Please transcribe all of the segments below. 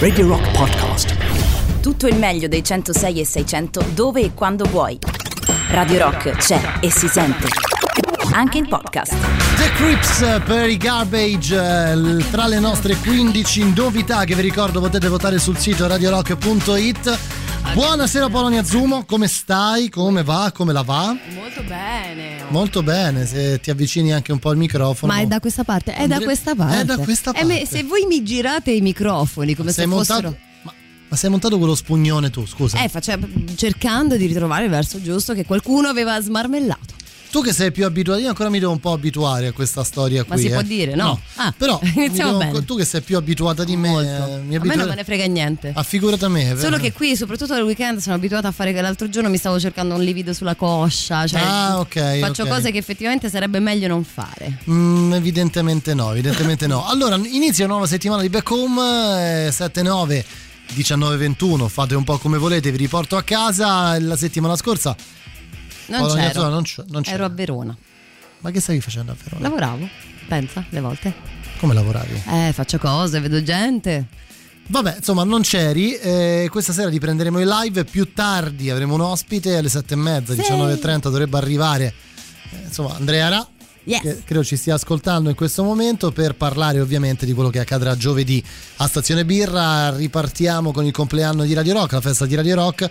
Radio Rock Podcast. Tutto il meglio dei 106 e 600 dove e quando vuoi. Radio Rock c'è e si sente. Anche in podcast. The Crips per i Garbage eh, tra le nostre 15 novità che vi ricordo potete votare sul sito radiorock.it. Buonasera Polonia Zumo, come stai? Come va? Come la va? Molto bene. Molto bene, se ti avvicini anche un po' al microfono. Ma è da questa parte? È da Andre- questa parte. È da questa Eh, me- parte. se voi mi girate i microfoni come sei se fossero... montato, ma, ma sei montato quello spugnone tu, scusa. Eh, faccia- cercando di ritrovare il verso giusto che qualcuno aveva smarmellato. Tu che sei più abituato, io ancora mi devo un po' abituare a questa storia Ma qui. si eh. può dire, no? Ah, però iniziamo devo- bene. tu che sei più abituata di me, Molto. eh, mi A me non me ne frega niente. Ah, figurati a me. Solo che qui, soprattutto nel weekend, sono abituata a fare che l'altro giorno mi stavo cercando un livido sulla coscia. Cioè Ah, ok, Faccio ok. cose che effettivamente sarebbe meglio non fare. Mm, evidentemente no, evidentemente no. Allora, inizia una nuova settimana di Back Home, eh, 7-9, 19-21, fate un po' come volete, vi riporto a casa. La settimana scorsa, Non Polonia c'ero. Non c'è- non c'era. Ero a Verona. ma che stavi facendo a Verona? Lavoravo, pensa, le volte. Come lavoravi? Eh, faccio cose, vedo gente. Vabbè, insomma, non c'eri. eh, questa sera ti prenderemo in live. Più tardi avremo un ospite alle 7.30, 19.30 dovrebbe arrivare. eh, insomma, Andrea Ra. Yes. Che credo ci stia ascoltando in questo momento per parlare ovviamente di quello che accadrà giovedì a Stazione Birra. Ripartiamo con il compleanno di Radio Rock, la festa di Radio Rock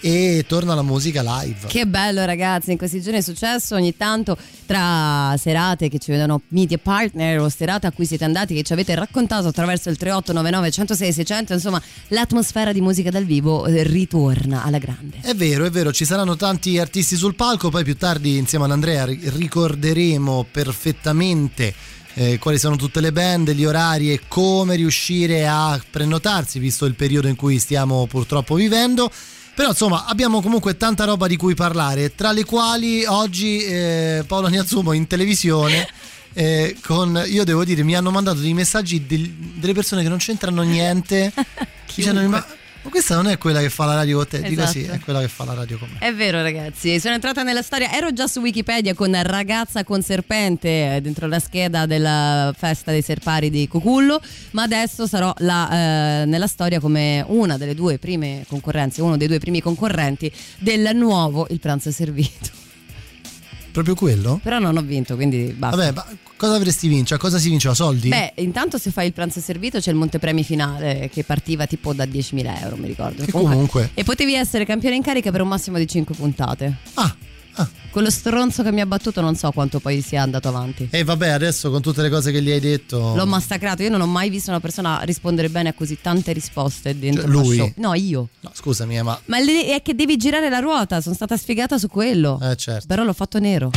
e torna la musica live. Che bello ragazzi, in questi giorni è successo ogni tanto tra serate che ci vedono e partner o serate a cui siete andati che ci avete raccontato attraverso il 3899 106 600, insomma l'atmosfera di musica dal vivo eh, ritorna alla grande. È vero, è vero, ci saranno tanti artisti sul palco, poi più tardi insieme ad Andrea ri- ricorderemo perfettamente eh, quali sono tutte le band, gli orari e come riuscire a prenotarsi, visto il periodo in cui stiamo purtroppo vivendo. Però insomma abbiamo comunque tanta roba di cui parlare, tra le quali oggi eh, Paolo Niazzumo in televisione. eh, con, io devo dire, mi hanno mandato dei messaggi del- delle persone che non c'entrano niente. dicendo, ma, ma questa non è quella che fa la radio con te? Dico sì, Esatto. è quella che fa la radio con me. È vero ragazzi, sono entrata nella storia, ero già su Wikipedia con ragazza con serpente eh, dentro la scheda della festa dei serpari di Cucullo, ma adesso sarò la, eh, nella storia come una delle due prime concorrenze, uno dei due primi concorrenti del nuovo Il pranzo è servito. Proprio quello? Però non ho vinto, quindi basta. Vabbè, ma cosa avresti vinto? A cosa si vinceva? Soldi? Beh, intanto se fai il pranzo servito c'è il montepremi finale che partiva tipo da 10.000 euro, mi ricordo. Che comunque- E potevi essere campione in carica per un massimo di 5 puntate. Ah, ah. Quello stronzo che mi ha battuto non so quanto poi sia andato avanti. E vabbè, adesso con tutte le cose che gli hai detto. L'ho massacrato, io non ho mai visto una persona rispondere bene a così tante risposte dentro Cioè, lui? show. No, io. No, scusami, eh, ma. Ma è che devi girare la ruota, sono stata sfigata su quello. Eh, certo. Però l'ho fatto nero.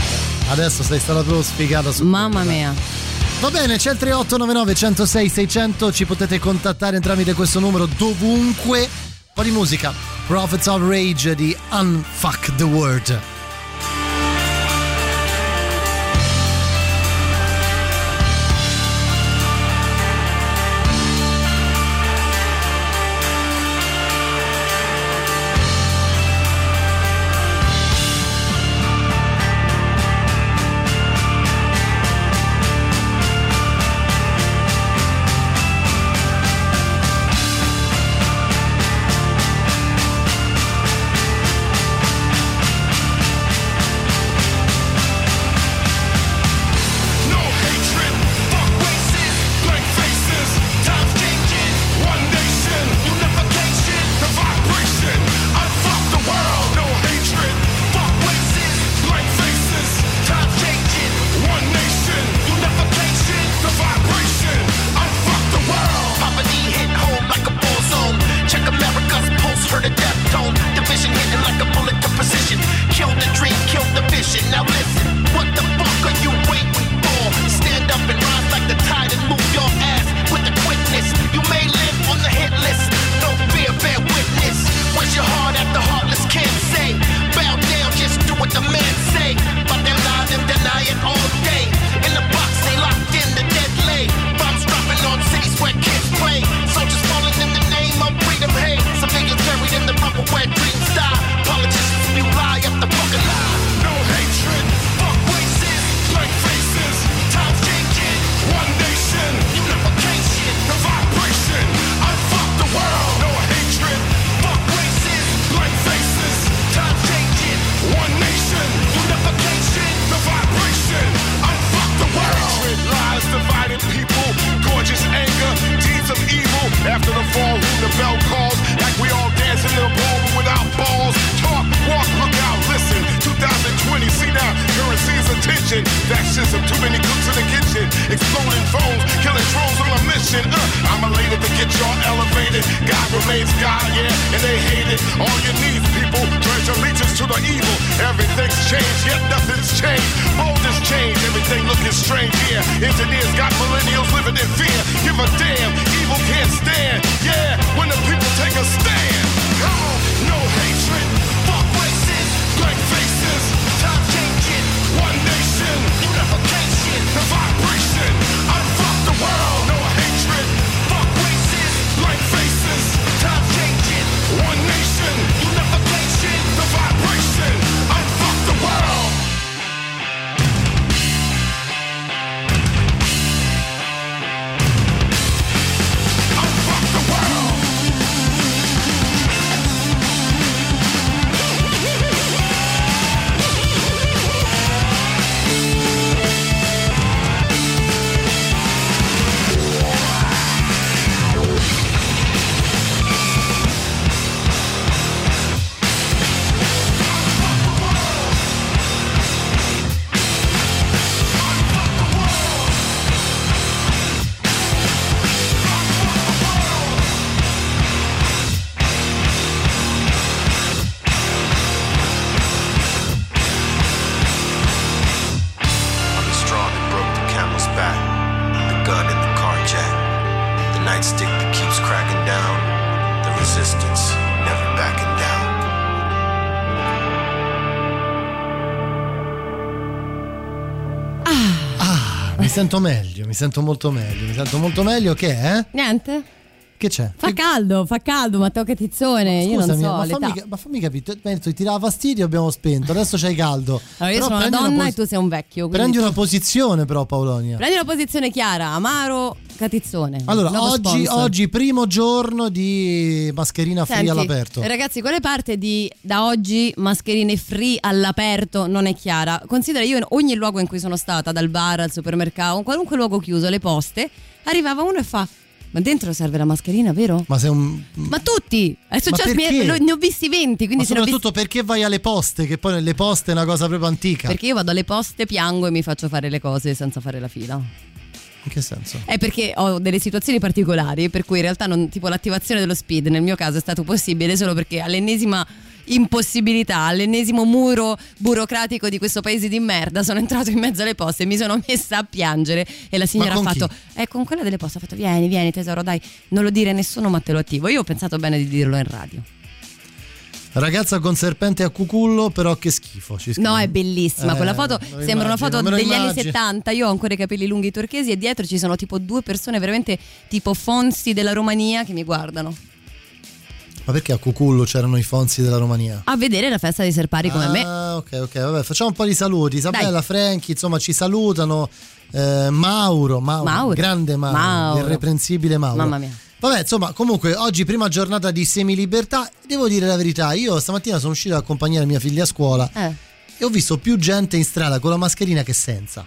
Adesso sei stata proprio sfigata su. Mamma quello, dai. mia. Va bene, c'è il 3899 106 600. Ci potete contattare tramite questo numero dovunque. Un po' di musica. Prophets of Rage di Unfuck the World. Sento meglio, mi sento molto meglio, mi sento molto meglio che è? Niente? Che c'è? Fa caldo, fa caldo, Matteo Catizzone. Io non Scusami, so. ma, l'età. fammi, ma fammi capire, detto ti tirava fastidio abbiamo spento, adesso c'hai caldo. Allora, io Però sono una donna pos- e tu sei un vecchio. quindi Prendi una posizione però Paolonia. Prendi una posizione chiara, Amaro, Catizzone. Allora, oggi, oggi primo giorno di mascherina free Senti, all'aperto. Ragazzi, quale parte di da oggi mascherine free all'aperto non è chiara? Considera io in ogni luogo in cui sono stata, dal bar al supermercato, in qualunque luogo chiuso, le poste, arrivava uno e fa: Ma dentro serve la mascherina, vero? Ma sei un Ma tutti! È successo, perché? mi- lo- ne ho visti 20, quindi Ma ho visti- soprattutto perché vai alle poste, che poi nelle poste è una cosa proprio antica. Perché io vado alle poste, piango e mi faccio fare le cose senza fare la fila. In che senso? È perché ho delle situazioni particolari, per cui in realtà non, tipo l'attivazione dello speed nel mio caso è stato possibile solo perché all'ennesima impossibilità, all'ennesimo muro burocratico di questo paese di merda, sono entrato in mezzo alle poste e mi sono messa a piangere e la signora ha fatto, chi? eh con quella delle poste ha fatto vieni, vieni tesoro, dai, non lo dire a nessuno ma te lo attivo. Io ho pensato bene di dirlo in radio. Ragazza con serpente a cucullo, però che schifo. No, è bellissima Eh, quella foto. Sembra una immagino, foto me lo degli anni immagino. 70. Io ho ancora i capelli lunghi turchesi e dietro ci sono tipo due persone veramente tipo Fonsi della Romania che mi guardano. Ma perché a cucullo c'erano i fonzi della Romania? A vedere la festa dei serpari come me. Ah, ok, ok, vabbè, facciamo un po' di saluti. Isabella. Franchi, insomma, ci salutano. Eh, Mauro, Mauro, Mauro. grande Mauro, Mauro. irreprensibile Mauro. Mamma mia. Vabbè, insomma, comunque oggi prima giornata di semilibertà. Devo dire la verità, io stamattina sono uscito ad accompagnare mia figlia a scuola Eh. e ho visto più gente in strada con la mascherina che senza.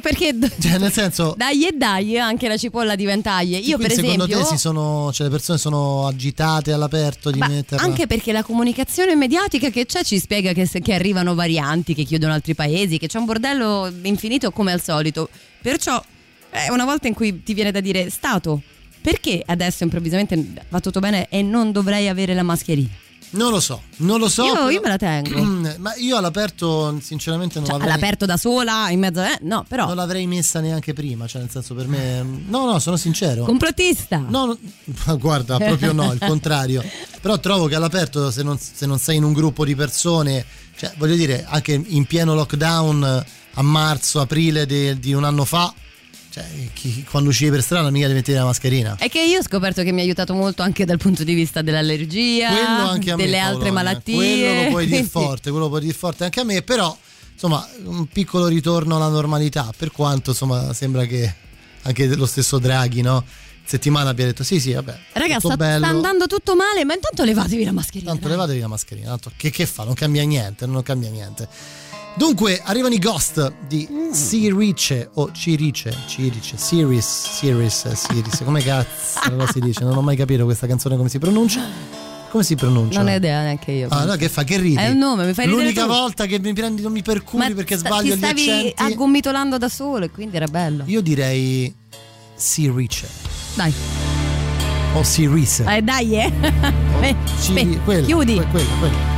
Perché Cioè, nel senso, dai e dai, anche la cipolla diventa aie. Io per secondo esempio te si sono, cioè, le persone sono agitate all'aperto di metterla? anche perché la comunicazione mediatica che c'è ci spiega che, che arrivano varianti, che chiudono altri paesi, che c'è un bordello infinito come al solito. Perciò è una volta in cui ti viene da dire Stato, perché adesso improvvisamente va tutto bene e non dovrei avere la mascherina? Non lo so, non lo so. io, però- io me la tengo. Ma io all'aperto, sinceramente, non Cioè, l'avrei. all'aperto da sola, in mezzo, eh? No, però. Non l'avrei messa neanche prima, cioè nel senso per me... No, no, sono sincero. Complottista. No, no, guarda, proprio no, il contrario. Però trovo che all'aperto, se non, se non sei in un gruppo di persone, cioè voglio dire, anche in pieno lockdown a marzo, aprile de- di un anno fa, cioè chi- quando uscivi per strada mica devi mettere la mascherina. È che io ho scoperto che mi ha aiutato molto anche dal punto di vista dell'allergia, a me, delle altre Paolonia. malattie. Quello lo puoi dire forte, quello lo puoi dire forte anche a me, però insomma un piccolo ritorno alla normalità, per quanto insomma sembra che anche lo stesso Draghi, no? Settimana abbia detto sì sì, vabbè. Raga, tutto sta, sta andando tutto male, ma intanto levatevi la mascherina. Tanto levatevi la mascherina, tanto che, che fa? Non cambia niente, non cambia niente. Dunque, arrivano i Ghost di. Mm. Sirice o Cirice, Cirice, Siris, Siris, Siris, come cazzo si dice? Non ho mai capito questa canzone come si pronuncia. Come si pronuncia? Non ho idea neanche io. Ah, no, che fa? Che ride? È un nome, mi fai ridere. L'unica tu. volta che mi prendi non mi percuri Ma perché sbaglio gli accenti. Ma stavi aggomitolando da solo e quindi era bello. Io direi Sirice. Dai. O Siris. Eh dai, eh. Ciri- quella, Chiudi. Quella, quella.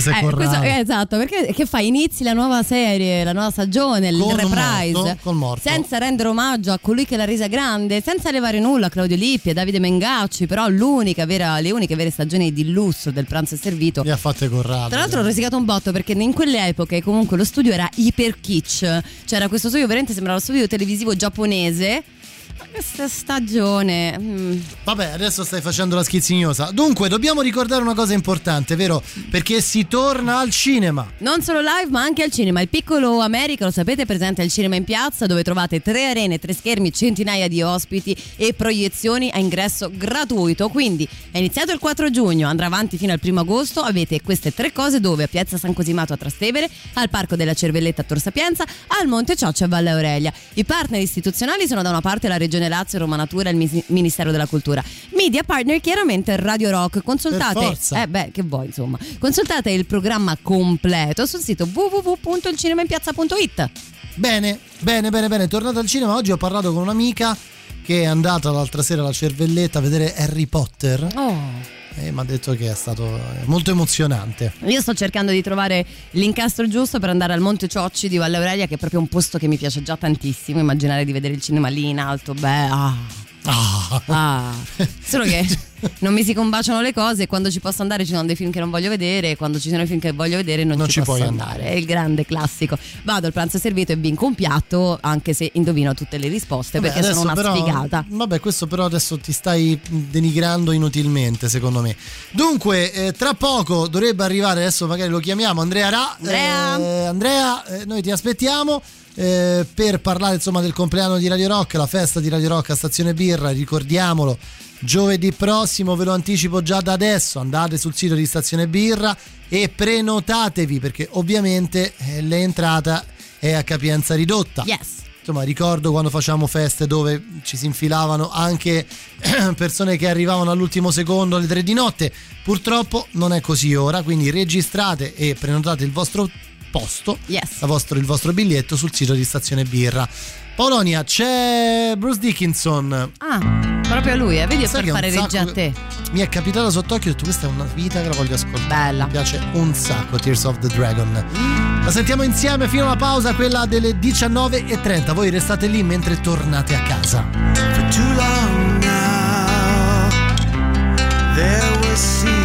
questo è Eh, eh, esatto, perché che fa? Inizi la nuova serie, la nuova stagione, il Con reprise, morto, col morto. senza rendere omaggio a colui che l'ha resa grande, senza levare nulla a Claudio Lippi e Davide Mengacci, però l'unica vera, le uniche vere stagioni di lusso del pranzo è servito. Mi ha fatto Corrado. Tra l'altro ho risicato un botto perché in quelle epoche comunque lo studio era iper kitsch, c'era questo studio veramente sembrava lo studio televisivo giapponese. Questa stagione... mm, Vabbè, adesso stai facendo la schizzignosa. Dunque, dobbiamo ricordare una cosa importante, vero? Perché si torna al cinema. Non solo live, ma anche al cinema. Il piccolo America, lo sapete, è presente al cinema in piazza, dove trovate tre arene, tre schermi, centinaia di ospiti e proiezioni a ingresso gratuito. Quindi è iniziato il 4 giugno, andrà avanti fino al 1 agosto. Avete queste tre cose dove a Piazza San Cosimato a Trastevere, al Parco della Cervelletta a Tor Sapienza, al Monte Cioccio a Valle Aurelia. I partner istituzionali sono da una parte la Regione Lazio, Roma Natura e il Ministero della Cultura. Media partner chiaramente Radio Rock. Consultate. Eh beh, che vuoi, insomma. Consultate il programma completo sul sito www.ilcinemainpiazza.it. Bene, bene, bene, bene. Tornato al cinema, oggi ho parlato con un'amica che è andata l'altra sera alla Cervelletta a vedere Harry Potter Oh. E mi ha detto che è stato molto emozionante. Io sto cercando di trovare l'incastro giusto per andare al Monte Ciocci di Valle Aurelia, che è proprio un posto che mi piace già tantissimo. Immaginare di vedere il cinema lì in alto, beh, ah. Ah. Ah. Solo che non mi si combaciano le cose quando ci posso andare ci sono dei film che non voglio vedere e quando ci sono i film che voglio vedere non, Non ci, ci posso andare. andare. È il grande classico. Vado al pranzo servito e vinco un piatto, anche se indovino tutte le risposte Vabbè, perché sono una però- sfigata. Vabbè, questo però adesso ti stai denigrando inutilmente, secondo me. Dunque, eh, tra poco dovrebbe arrivare, adesso magari lo chiamiamo Andrea Ra. Andrea. Eh, Andrea, eh, noi ti aspettiamo. eh, per parlare insomma del compleanno di Radio Rock, la festa di Radio Rock a Stazione Birra, ricordiamolo, giovedì prossimo, ve lo anticipo già da adesso, andate sul sito di Stazione Birra e prenotatevi perché ovviamente eh, l'entrata è a capienza ridotta. Yes. Insomma, ricordo quando facciamo feste dove ci si infilavano anche persone che arrivavano all'ultimo secondo alle tre di notte. Purtroppo non è così ora, quindi registrate e prenotate il vostro posto, Yes. vostro- il vostro biglietto sul sito di Stazione Birra. Polonia, c'è Bruce Dickinson. Ah, proprio lui, eh. Vedi Sai per fare sacco regia a te. Mi è capitato sott'occhio e ho detto questa è una vita che la voglio ascoltare. Bella. Mi piace un sacco Tears of the Dragon. La sentiamo insieme fino alla pausa, quella delle 19.30. Voi restate lì mentre tornate a casa. For too long now, there were secrets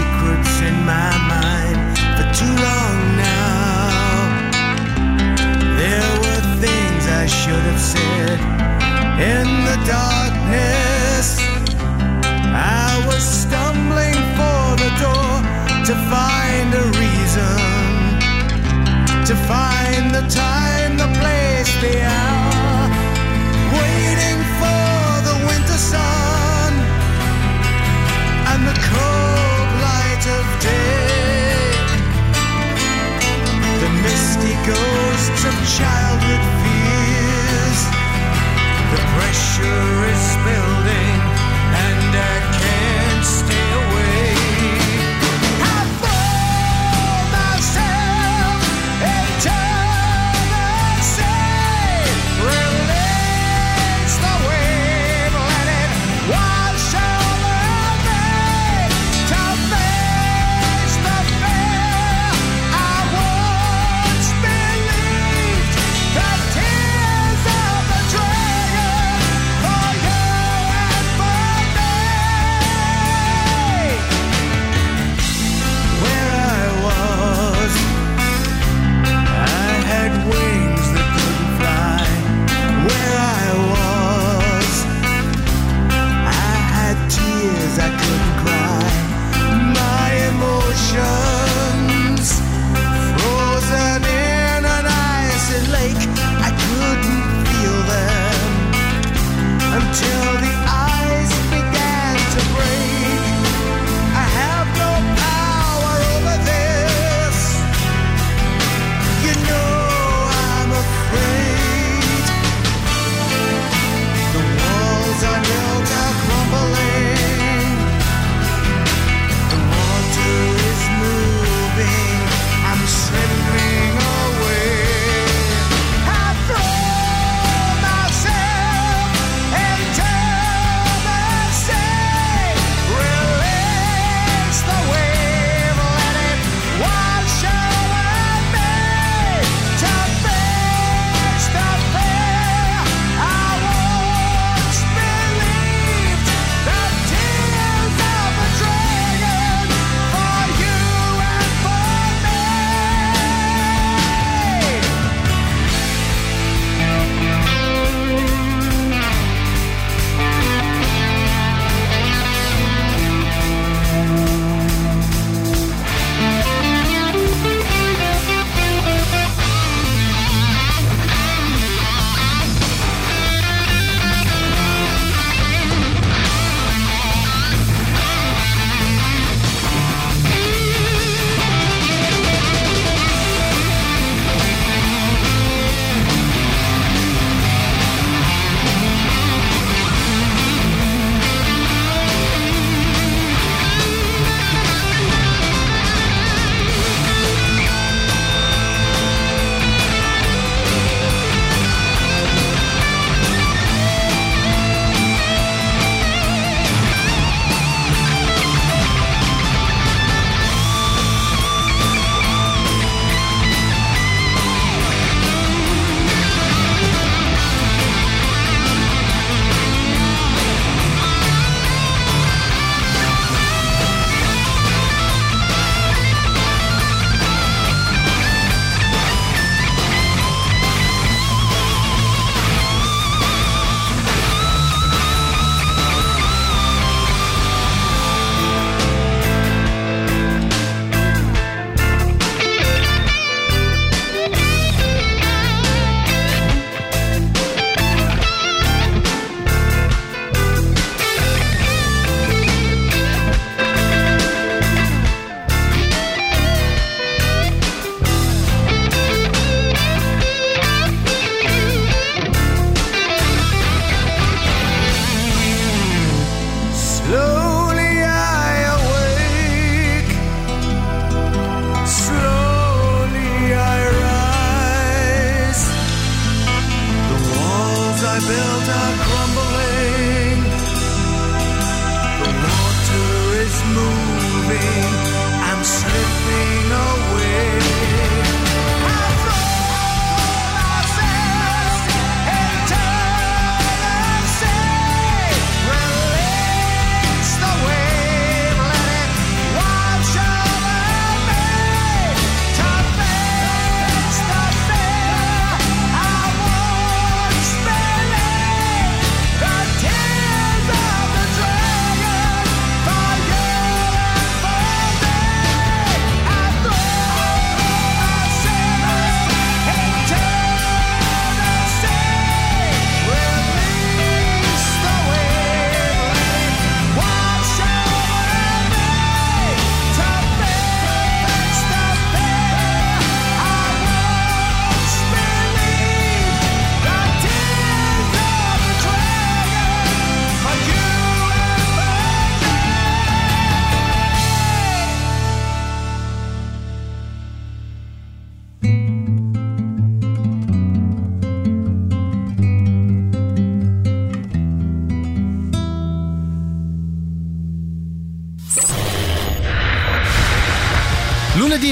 I should have said. In the darkness, I was stumbling for the door to find a reason, to find the time, the place, the hour, waiting for the winter sun and the cold light of day. The misty ghosts of childhood. The pressure is building.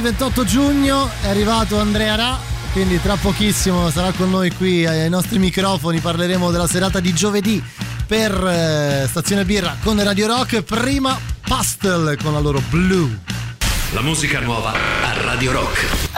28 giugno è arrivato Andrea Ra, quindi tra pochissimo sarà con noi qui ai nostri microfoni, parleremo della serata di giovedì per eh, Stazione Birra con Radio Rock, prima Pastel con la loro Blue. La musica nuova a Radio Rock.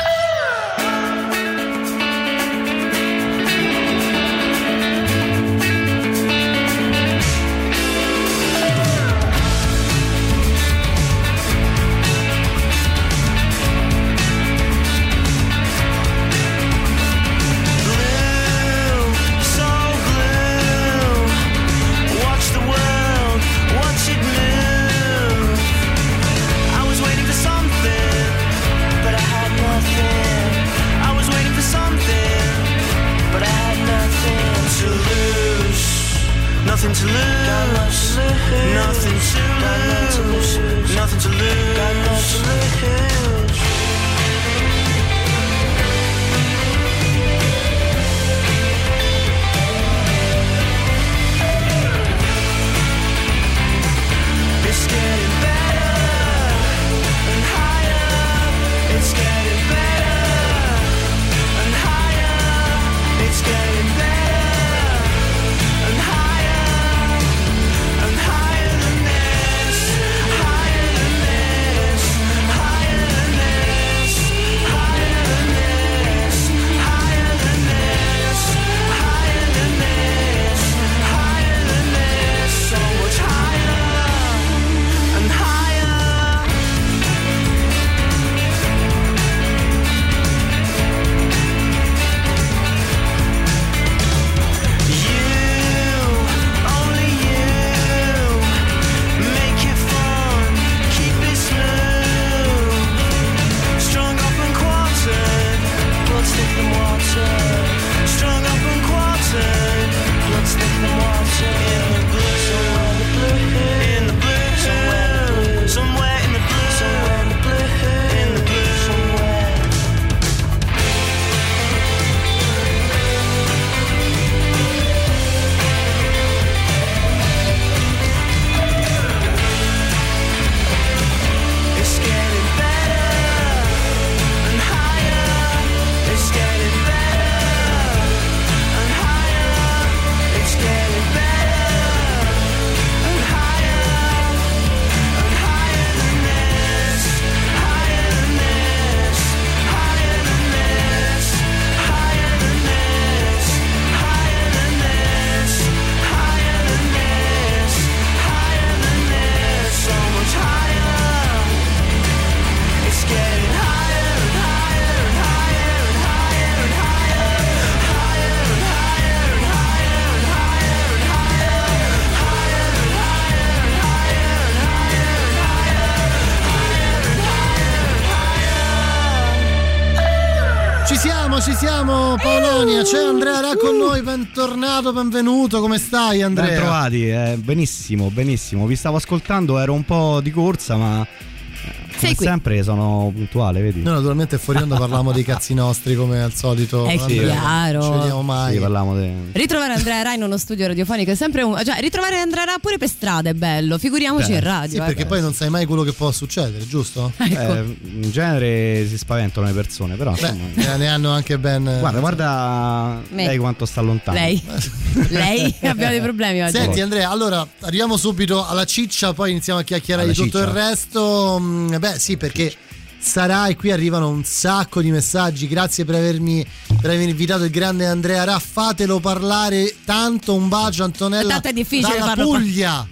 Paolonia, c'è Andrea Ra con noi, bentornato, benvenuto, come stai Andrea? Ben trovati, eh, benissimo, benissimo. Vi stavo ascoltando, ero un po' di corsa, ma eh, come qui. sempre sono puntuale, vedi? Noi naturalmente fuori onda parliamo dei cazzi nostri come al solito. È Andrea, chiaro. Non ci vediamo mai. Sì, parliamo di Ritrovare Andrea Ra in uno studio radiofonico è sempre un. Cioè, ritrovare Andrea Ra pure per strada è bello, figuriamoci Beh, in radio. Sì, eh. perché poi non sai mai quello che può succedere, giusto? Ecco. Eh, in genere si spaventano le persone, però Beh, insomma. ne hanno anche ben. Guarda, guarda Me. lei quanto sta lontano. Lei, lei abbiamo dei problemi oggi. Senti Andrea, allora arriviamo subito alla ciccia, poi iniziamo a chiacchierare Alla di tutto ciccia. il resto. Mm, Beh, sì, perché sarà e qui arrivano un sacco di messaggi. Grazie per avermi, per aver invitato il grande Andrea Ra. Fatelo parlare tanto. Un bacio, Antonella. Tanto è difficile dalla farlo Puglia.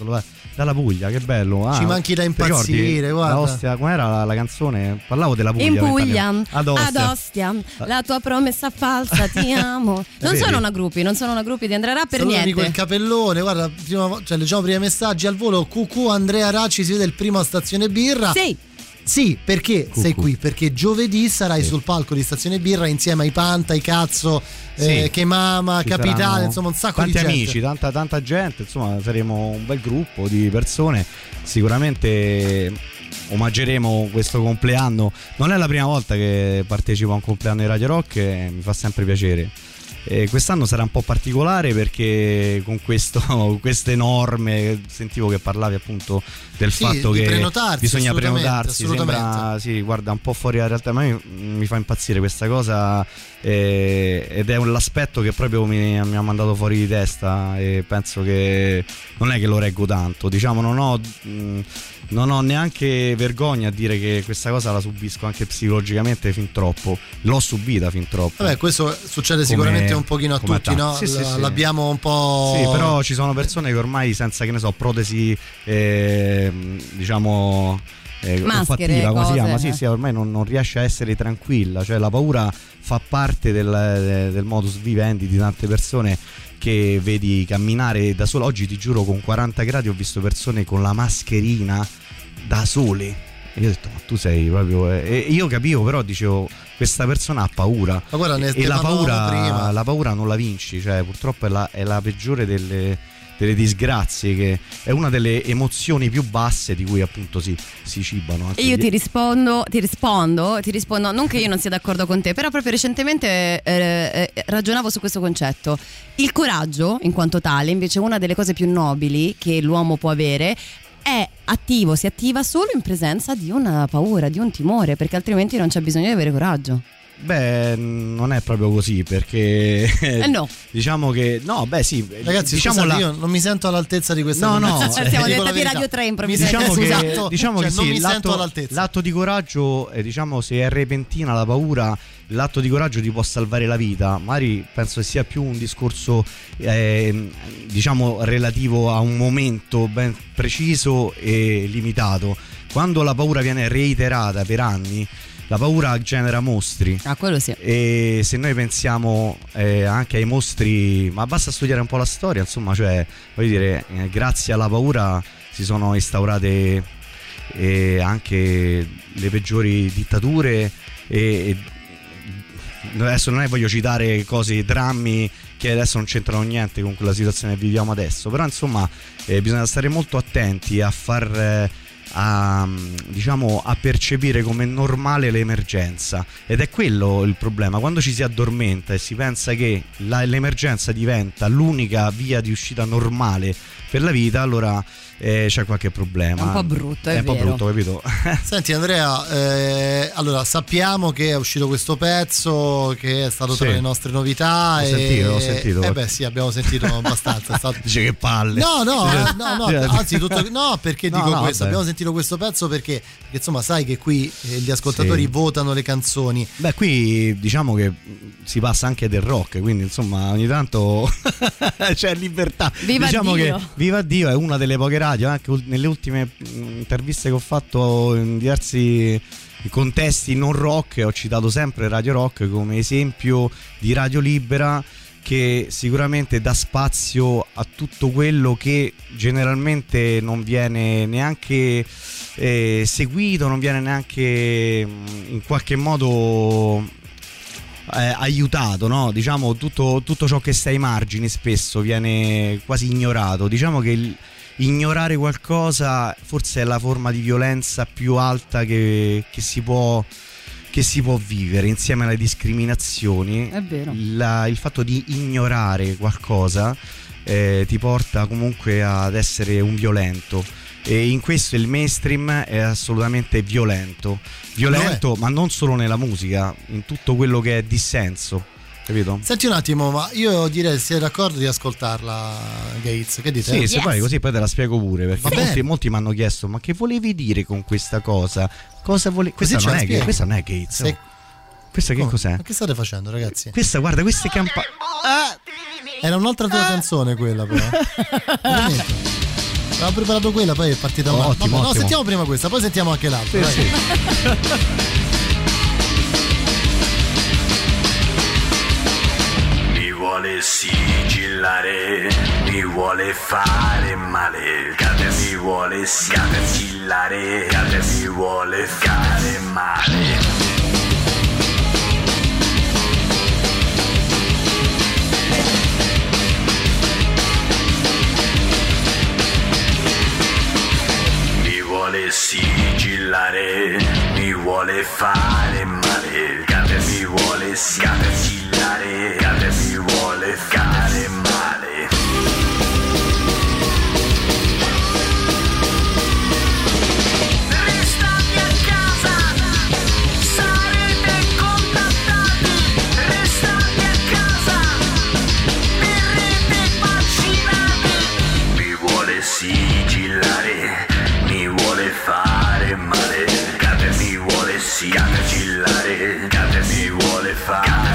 Dalla Puglia, che bello. Ah, Ci manchi da ti ricordi? impazzire, guarda. La Ostia, com'era la, la canzone? Parlavo della Puglia. In Puglia, vent'anni fa. ad Ad Ostia. Ostia, la tua promessa falsa, ti amo. Non Vedi? sono una gruppi, non sono una gruppi di Andrea Ra per Salutami niente. quel capellone, guarda, prima, cioè, leggiamo prima i messaggi al volo. QQ Andrea Racci si vede il primo a Stazione Birra. Sì, Sì, perché Cucù. sei qui? Perché giovedì sarai sul palco di Stazione Birra insieme ai Panta, ai Cazzo, eh, Sì. che Mama, Ci Capitale, saranno insomma un sacco tanti di gente. amici, tanta, tanta gente, insomma saremo un bel gruppo di persone, sicuramente omaggeremo questo compleanno, non è la prima volta che partecipo a un compleanno di Radio Rock e mi fa sempre piacere. Eh, quest'anno sarà un po' particolare perché con questo, queste norme sentivo che parlavi appunto del Sì, fatto che bisogna assolutamente, prenotarsi assolutamente. sembra sì, guarda un po' fuori dalla realtà ma mi, mi fa impazzire questa cosa eh, ed è un- l'aspetto che proprio mi, mi ha mandato fuori di testa e penso che non è che lo reggo tanto diciamo non ho mh, non ho neanche vergogna a dire che questa cosa la subisco anche psicologicamente fin troppo l'ho subita fin troppo Vabbè, questo succede Come- sicuramente un pochino a tutti, no? Sì, sì, L- sì. L'abbiamo un po'. Sì, però ci sono persone che ormai senza che ne so, protesi ehm, diciamo eh, Maschere, si cose, chiama? Sì, eh. sì, ormai non, non riesce a essere tranquilla, cioè la paura fa parte del, del modus vivendi di tante persone che vedi camminare da solo. Oggi ti giuro con 40 gradi ho visto persone con la mascherina da sole. E io ho detto, ma tu sei proprio. eh", E io capivo, però dicevo, questa persona ha paura. Ma guarda, ne- e la paura, la paura non la vinci, cioè purtroppo è la, è la peggiore delle, delle disgrazie, che è una delle emozioni più basse di cui appunto si, si cibano. E io gli- ti rispondo, ti rispondo, ti rispondo, non che io non sia d'accordo con te, però proprio recentemente eh, eh, ragionavo su questo concetto. Il coraggio, in quanto tale, invece è una delle cose più nobili che l'uomo può avere. È attivo, si attiva solo in presenza di una paura, di un timore, perché altrimenti non c'è bisogno di avere coraggio. Beh, non è proprio così perché... Eh no. Diciamo che... No, beh sì. Ragazzi, diciamo scusate, la- io non mi sento all'altezza di questa No, no, conversazione, Siamo diventati. Radio 3 Mi improvvisamente. Diciamo che, esatto, diciamo cioè, che non sì, mi sento l'atto, all'altezza. l'atto di coraggio, eh, diciamo se è repentina la paura, l'atto di coraggio ti può salvare la vita. Magari penso che sia più un discorso, eh, diciamo, relativo a un momento ben preciso e limitato. Quando la paura viene reiterata per anni, la paura genera mostri. Ah, quello sì. E se noi pensiamo eh, anche ai mostri, ma basta studiare un po' la storia, insomma, cioè, voglio dire, eh, grazie alla paura si sono instaurate eh, anche le peggiori dittature e, e adesso non è voglio citare cose, drammi che adesso non c'entrano niente con quella situazione che viviamo adesso, però insomma eh, bisogna stare molto attenti a far eh, a, diciamo, a percepire come normale l'emergenza. Ed è quello il problema. Quando ci si addormenta e si pensa che la- l'emergenza diventa l'unica via di uscita normale per la vita allora eh, c'è qualche problema È un po' brutto, è un po' brutto capito Senti Andrea, eh, allora sappiamo che è uscito questo pezzo che è stato tra Sì. le nostre novità. Ho e... sentito, ho sentito. Eh beh sì, abbiamo sentito abbastanza. è stato- dice che palle No, no, eh, no, no, anzi, tutto, no, perché No, dico no, questo? vabbè. Abbiamo sentito questo pezzo perché, perché, insomma, sai che qui eh, gli ascoltatori Sì. votano le canzoni. Beh, qui diciamo che si passa anche del rock, quindi insomma ogni tanto c'è libertà. Viva diciamo Dio. che Viva Dio è una delle poche radio, anche ul- nelle ultime mh, interviste che ho fatto in diversi contesti non rock, ho citato sempre Radio Rock come esempio di radio libera che sicuramente dà spazio a tutto quello che generalmente non viene neanche eh, seguito, non viene neanche mh, in qualche modo eh, aiutato, no? Diciamo tutto, tutto ciò che sta ai margini spesso viene quasi ignorato. Diciamo che il- ignorare qualcosa forse è la forma di violenza più alta che, che si può che si può vivere insieme alle discriminazioni. È vero. la- il fatto di ignorare qualcosa eh, ti porta comunque ad essere un violento. E in questo il mainstream è assolutamente violento. Violento ma non solo nella musica in tutto quello che è dissenso capito? Senti un attimo, ma io direi se sei d'accordo di ascoltarla, Gates. Che dite? Sì, se poi così poi te la spiego pure perché molti, molti mi hanno chiesto ma che volevi dire con questa cosa? Cosa volevi? Questa, non è, spieghi. questa non è Gates. Se- oh. Questa che Come? cos'è? Ma che state facendo, ragazzi? Questa, guarda, questa è campa... Era un'altra tua canzone quella, però. Veramente. Avevo preparato quella, poi è partita Oh, male. ottimo, Vabbè, no, sentiamo prima questa, poi sentiamo anche l'altra. vai. Mi vuole sigillare, mi vuole fare male, cade mi vuole sigillare, cade mi vuole fare male. Mi vuole sigillare, mi fare male, mi vuole scatenare, mi vuole fare male.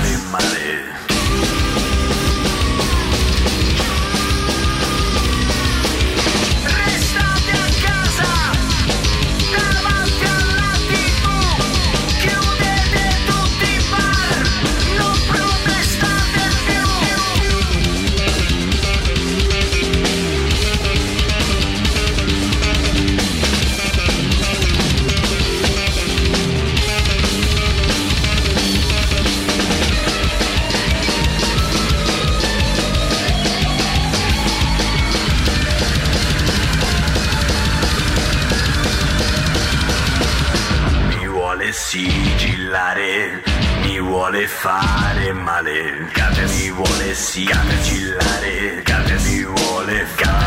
Vuole fare male. Cate mi vuole sigillare, cate mi vuole fare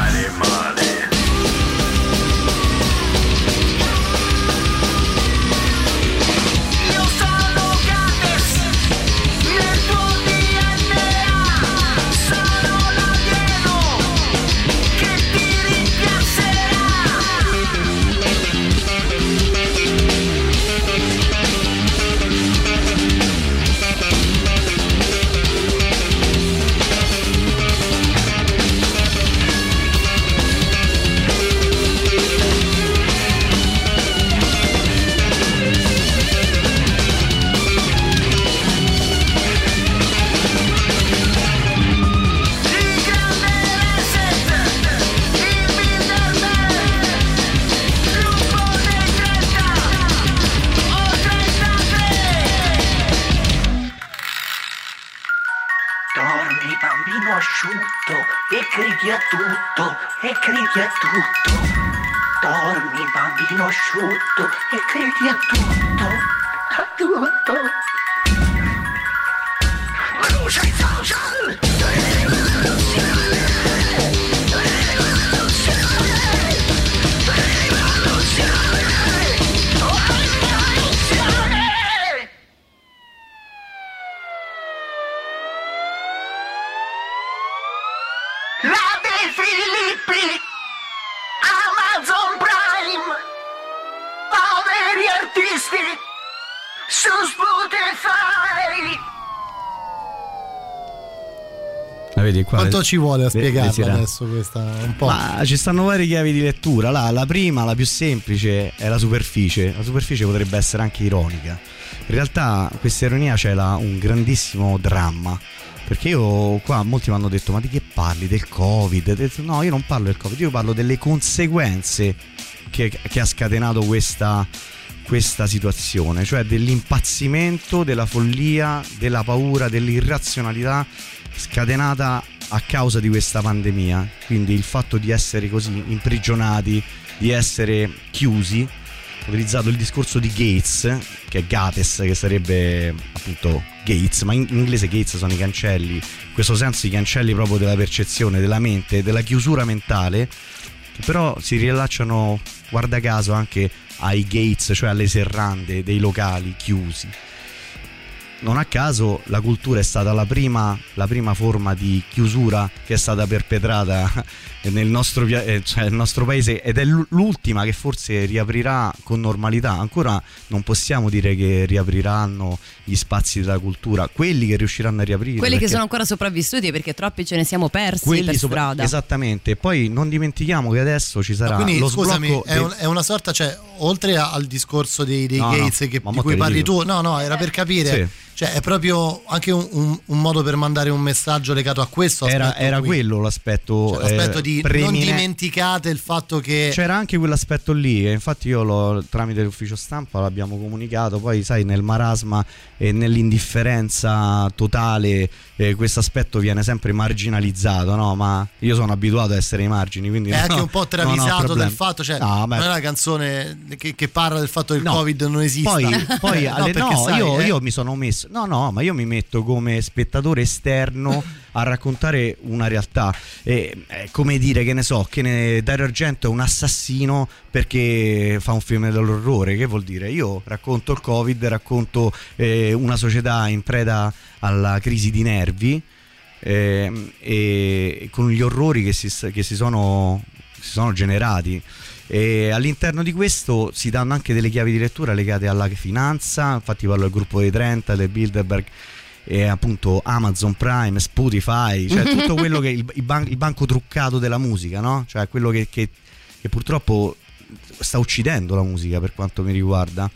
La vedi qua? Quanto ci vuole a vedi, adesso questa? Un po'. Ma ci stanno varie chiavi di lettura. La, la prima, la più semplice, è la superficie. La superficie potrebbe essere anche ironica. In realtà, questa ironia c'è la- un grandissimo dramma. Perché io qua molti mi hanno detto: Ma di che parli? Del Covid? Detto, no, io non parlo del Covid, io parlo delle conseguenze che, che ha scatenato questa, questa situazione, cioè dell'impazzimento, della follia, della paura, dell'irrazionalità scatenata a causa di questa pandemia. Quindi il fatto di essere così imprigionati, di essere chiusi. Ho utilizzato il discorso di Gates, che è Gates, che sarebbe appunto Gates, ma in inglese Gates sono i cancelli. In questo senso i cancelli proprio della percezione, della mente, della chiusura mentale, che però si riallacciano, guarda caso, anche ai gates, cioè alle serrande dei locali chiusi. Non a caso la cultura è stata la prima, la prima forma di chiusura che è stata perpetrata nel nostro, eh, cioè nel nostro paese ed è l'u- l'ultima che forse riaprirà con normalità. Ancora non possiamo dire che riapriranno gli spazi della cultura, quelli che riusciranno a riaprire. Quelli che sono ancora sopravvissuti perché troppi ce ne siamo persi per sopra- strada. Esattamente, poi non dimentichiamo che adesso ci sarà Quindi lo scusami, sblocco è, un- è una sorta, cioè, oltre al discorso dei, dei No, no, Gates che- ma di cui parli dico. tu, no, no, era per capire. Sì. Cioè, è proprio anche un, un- un modo per mandare un messaggio legato a questo. era, aspetto era quello l'aspetto, Cioè, l'aspetto eh, di non preemine- dimenticate il fatto che C'era anche quell'aspetto lì, e infatti io l'ho- tramite l'ufficio stampa l'abbiamo comunicato, poi sai nel marasma e nell'indifferenza totale eh, questo aspetto viene sempre marginalizzato, no? Ma io sono abituato a essere ai margini, quindi è no, anche un po' non travisato del fatto, cioè, No, beh, non è una canzone che, che parla del fatto che il. Covid non esista. Poi, poi No, alle- no, sai, io, eh, io mi sono messo. No, no, ma io mi metto come spettatore esterno a raccontare una realtà. E, è come dire, che ne so, che ne, Dario Argento è un assassino perché fa un film dell'orrore. Che vuol dire? Io racconto il Covid, racconto eh, una società in preda alla crisi di nervi. ehm, e con gli orrori che si, che si sono, si sono generati E all'interno di questo si danno anche delle chiavi di lettura legate alla finanza, infatti parlo del gruppo dei 30, del Bilderberg e appunto Amazon Prime, Spotify, cioè tutto quello che il, il ban- il banco truccato della musica, no? Cioè quello che, che- che purtroppo sta uccidendo la musica per quanto mi riguarda.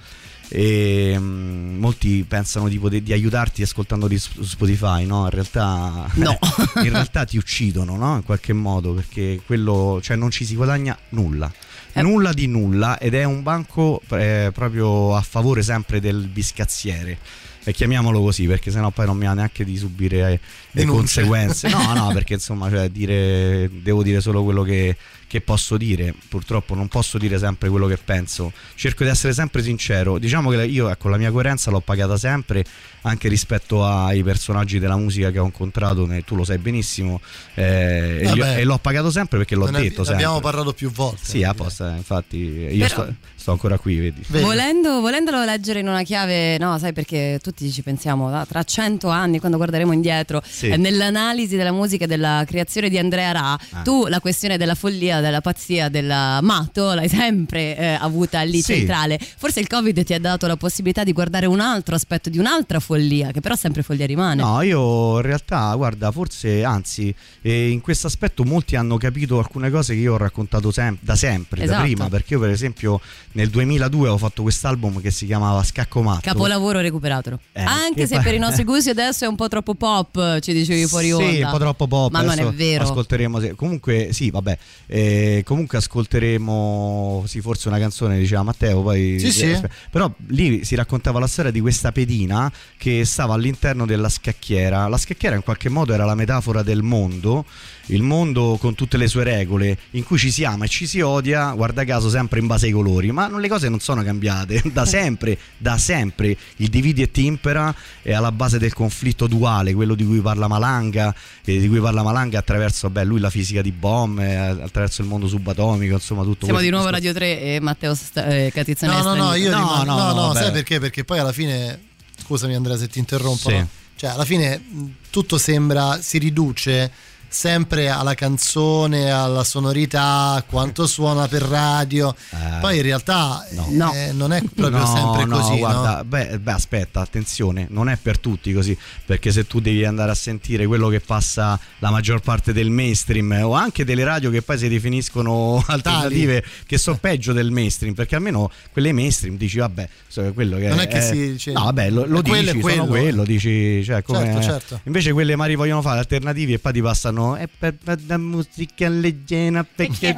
E mm, molti pensano di, di aiutarti ascoltando di Sp- Spotify, no? In realtà, No. in realtà ti uccidono, no? In qualche modo, perché quello, cioè non ci si guadagna nulla. Eh. Nulla di nulla ed è un banco eh, proprio a favore sempre del biscazziere. E chiamiamolo così perché sennò poi non mi ha neanche di subire eh, le conseguenze. No, no, perché insomma, cioè, dire, devo dire solo quello che, che posso dire. Purtroppo non posso dire sempre quello che penso. Cerco di essere sempre sincero. Diciamo che io, ecco, la mia coerenza l'ho pagata sempre anche rispetto ai personaggi della musica che ho incontrato. ne- Tu lo sai benissimo. eh, e, Vabbè. io- e l'ho pagato sempre perché l'ho detto ne sempre. abbiamo parlato più volte. Sì, apposta, infatti io Però- sto, sto ancora qui, vedi. Volendo, volendolo leggere in una chiave, no, sai perché tutti ci pensiamo, ah, tra cento anni, quando guarderemo indietro, Sì. Eh, nell'analisi della musica e della creazione di Andrea Ra, Ah. tu la questione della follia, della pazzia, del matto l'hai sempre eh, avuta lì Sì. centrale. Forse il Covid ti ha dato la possibilità di guardare un altro aspetto di un'altra follia, che però sempre follia rimane. No, io in realtà, guarda, forse anzi, eh, in questo aspetto molti hanno capito alcune cose che io ho raccontato sem- da sempre, da Esatto. prima, perché io per esempio nel 2002 ho fatto quest'album che si chiamava Scacco Matto. Capolavoro recuperatelo. Eh, Anche che se per i nostri gusti adesso è un po' troppo pop, ci dicevi fuori onda. Sì, un po' troppo pop. Ma non è vero. Ascolteremo. sì. Comunque, sì, vabbè. eh, comunque ascolteremo. Sì, forse una canzone, diceva Matteo. Poi. Sì, sì. aspetta. Però lì si raccontava la storia di questa pedina che stava all'interno della scacchiera. La scacchiera in qualche modo era la metafora del mondo. Il mondo con tutte le sue regole, in cui ci si ama e ci si odia, guarda caso, sempre in base ai colori. Ma non- le cose non sono cambiate. Da sempre, da sempre. Il dividi e timpera è alla base del conflitto duale, quello di cui parla Malanga, e di cui parla Malanga attraverso, beh, lui la fisica di bombe, eh, attraverso il mondo subatomico, insomma, tutto Siamo di nuovo a. Radio 3 e Matteo Sta- eh, No, no, no, io No, rimango- no, no, no, no, sai perché? Perché poi alla fine, scusami Andrea se ti interrompo, Sì. no? cioè alla fine tutto sembra, si riduce sempre alla canzone, alla sonorità, a quanto suona per radio, Eh, poi in realtà No. eh, non è proprio No, sempre no, così, no? guarda, beh, beh, aspetta, attenzione, non è per tutti così, perché se tu devi andare a sentire quello che passa la maggior parte del mainstream eh, o anche delle radio che poi si definiscono alternative che sono peggio del mainstream, perché almeno quelle mainstream dici vabbè, quello che Non è che eh, si dice- No, vabbè, lo, lo è quello, dici, è sono quello. quello, dici, cioè come Certo, certo. Invece quelle mari vogliono fare alternativi e poi ti passano è per per la musica leggera perché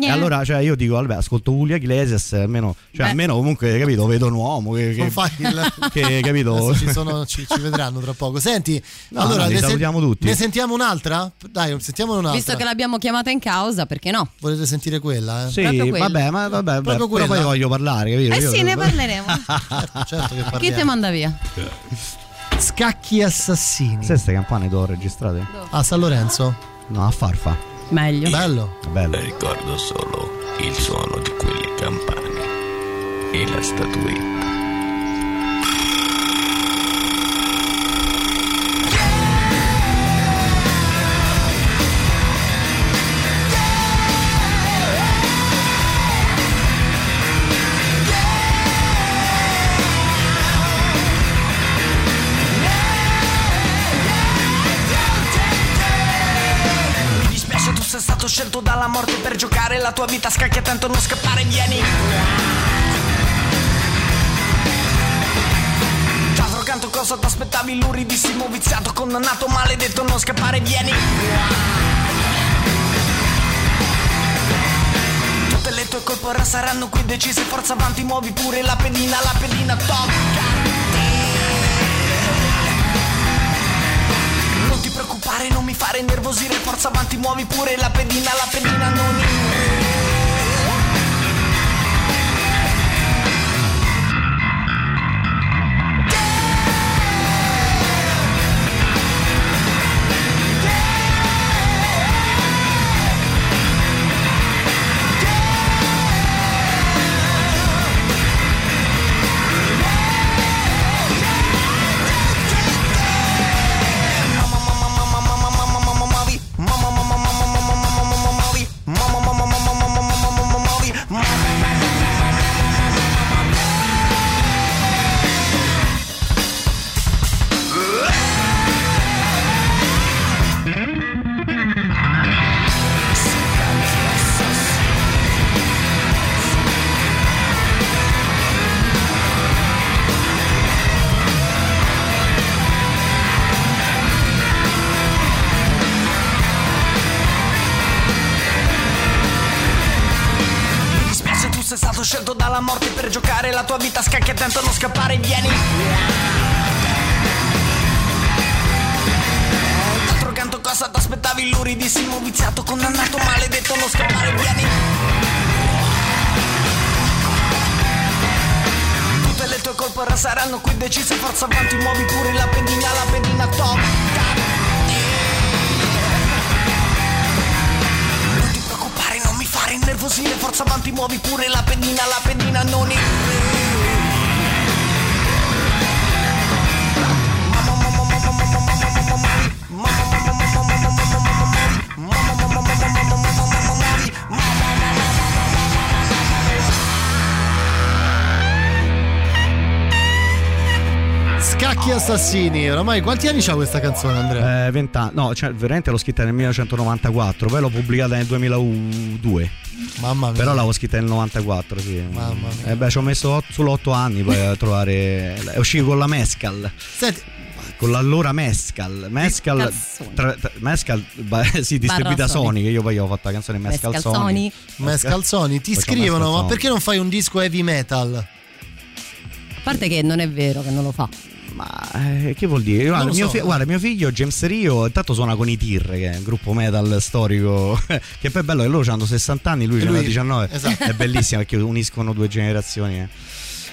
e allora cioè io dico vabbè ascolto Julia Iglesias almeno cioè almeno comunque capito vedo un uomo che, che, il... che, capito ci, sono- ci- ci vedranno tra poco. Senti, No, allora no, li ne, sen- salutiamo tutti. ne sentiamo un'altra? Dai, sentiamo un'altra. Visto che l'abbiamo chiamata in causa, perché no? Volete sentire quella? Eh? sì proprio quella. vabbè ma vabbè, vabbè Proprio però poi voglio parlare capito Eh Io- sì, ne parleremo. Certo, certo che Chi te parliamo. manda via? Scacchi assassini. Sai queste campane d'oro registrate? A San Lorenzo? no a Farfa Meglio. Bello. bello Ricordo solo il suono di quelle campane e la statuetta. Morte per giocare la tua vita a scacchi attento a non scappare vieni. D'altro canto cosa t'aspettavi? Luridissimo viziato condannato maledetto non scappare vieni. Tutte le tue colpe ora saranno qui decise forza avanti muovi pure la pedina la pedina tocca Preoccupare, non mi fare nervosire, forza avanti, muovi pure la pedina, la pedina non muovi Scacchi assassini, oramai quanti anni c'ha questa canzone Andrea? Eh, 20 anni, no, cioè, veramente l'ho scritta nel 1994, poi l'ho pubblicata nel 2002. Mamma mia. Però l'avevo scritta nel 94, sì. Mamma mia. Eh beh, ci ho messo ot- solo 8 anni poi a trovare. È uscito con la Mescal. Senti, Con l'allora Mescal. Mescal, tra- tra- Mescal ba- sì, distribuita Sony. Sony, che io poi ho fatto la canzone Mescal, Mescal Sony. Sony. Mescalzoni, ti Facciamo scrivono, ma perché non fai un disco heavy metal? A parte che non è vero che non lo fa. Ma eh, che vuol dire? Guarda mio, so. fi- guarda, mio figlio James Rio intanto suona con i Tir, che è un gruppo metal storico. che poi è bello che loro hanno 60 anni, lui E ce n'ha lui- 19. esatto. È bellissimo perché uniscono due generazioni. eh.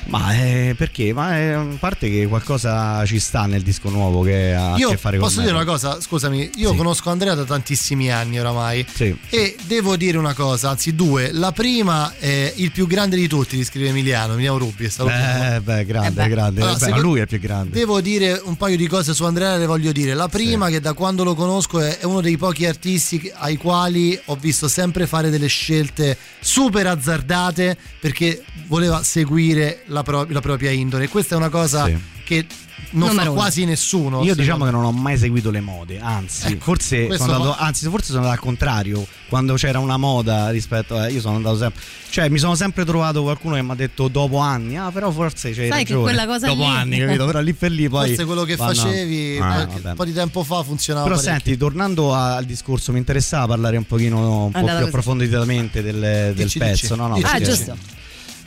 Ma eh, perché? Ma eh, a parte che qualcosa ci sta nel disco nuovo che ha a Io che fare con posso dire una cosa, scusami, io Sì. conosco Andrea da tantissimi anni oramai Sì. e devo dire una cosa, anzi due. La prima è il più grande di tutti, ti scrive Emiliano, Emiliano Rubbi. salutiamo. Eh, beh, grande, Eh beh. grande. Allora, Beh, lui è più grande. Devo dire un paio di cose su Andrea, le voglio dire. La prima, che da quando lo conosco è è uno dei pochi artisti ai quali ho visto sempre fare delle scelte super azzardate perché voleva seguire la, pro- la propria indole. E questa è una cosa Sì. che non Numero fa uno. quasi nessuno. Io diciamo che non ho mai seguito le mode, anzi, Ecco, forse, sono andato, fa- anzi, forse sono andato al contrario. Quando c'era una moda rispetto a. Io sono andato sempre. Cioè, mi sono sempre trovato qualcuno che mi ha detto dopo anni, ah, però forse c'hai Sai che ragione. quella cosa dopo lì- anni, capito? Però lì per lì poi. Forse quello che vanno- facevi Ah, un po' di tempo fa funzionava Però parecchio. senti, tornando al discorso, mi interessava parlare un pochino un po' Andata più così. approfonditamente del, del Dici, pezzo. dici. No, no, Dici, Ah, giusto.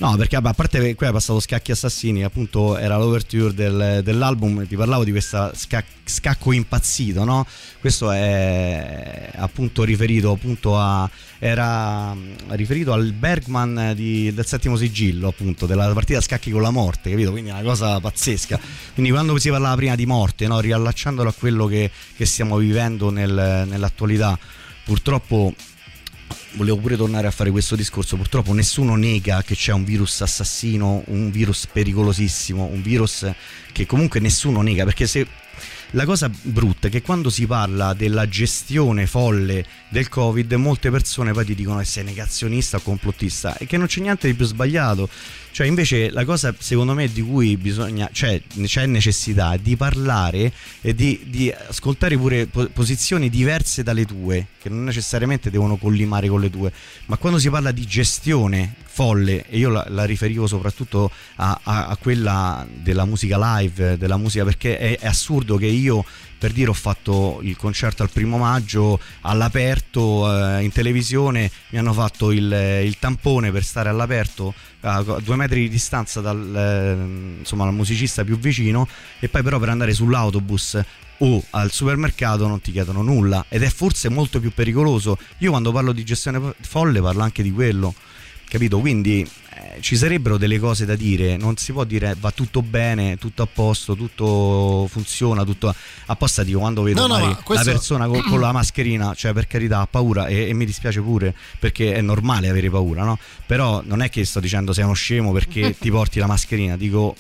No, perché vabbè, a parte che qui è passato Scacchi Assassini, appunto era l'overture del- dell'album, ti parlavo di questa sca- scacco impazzito, no? Questo è appunto riferito appunto a era riferito al Bergman di- del settimo sigillo, appunto, della partita scacchi con la morte, capito? Quindi è una cosa pazzesca. Quindi quando si parlava prima di morte, no? riallacciandolo a quello che, che stiamo vivendo nel- nell'attualità, purtroppo volevo pure tornare a fare questo discorso. Purtroppo nessuno nega che c'è un virus assassino, un virus pericolosissimo, un virus che comunque nessuno nega. Perché se la cosa brutta è che quando si parla della gestione folle del Covid, molte persone poi ti dicono che sei negazionista o complottista e che non c'è niente di più sbagliato. Cioè, invece, la cosa secondo me di cui bisogna, cioè, c'è necessità di parlare e di, di ascoltare pure po- posizioni diverse dalle tue, che non necessariamente devono collimare con le tue, ma quando si parla di gestione folle, e io la, la riferivo soprattutto a, a- a quella della musica live, della musica, perché è, è assurdo che io per dire ho fatto il concerto al primo maggio all'aperto eh, in televisione. Mi hanno fatto il, il tampone per stare all'aperto a a due metri di distanza dal, eh, insomma, dal musicista più vicino. E poi però per andare sull'autobus o al supermercato non ti chiedono nulla. Ed è forse molto più pericoloso. Io quando parlo di gestione folle parlo anche di quello capito? Quindi eh, ci sarebbero delle cose da dire. Non si può dire va tutto bene tutto a posto tutto funziona tutto apposta dico quando vedo No, no, ma questo- la persona con, con la mascherina cioè per carità ha paura e, e mi dispiace pure perché è normale avere paura no? Però non è che sto dicendo sei uno scemo perché ti porti la mascherina dico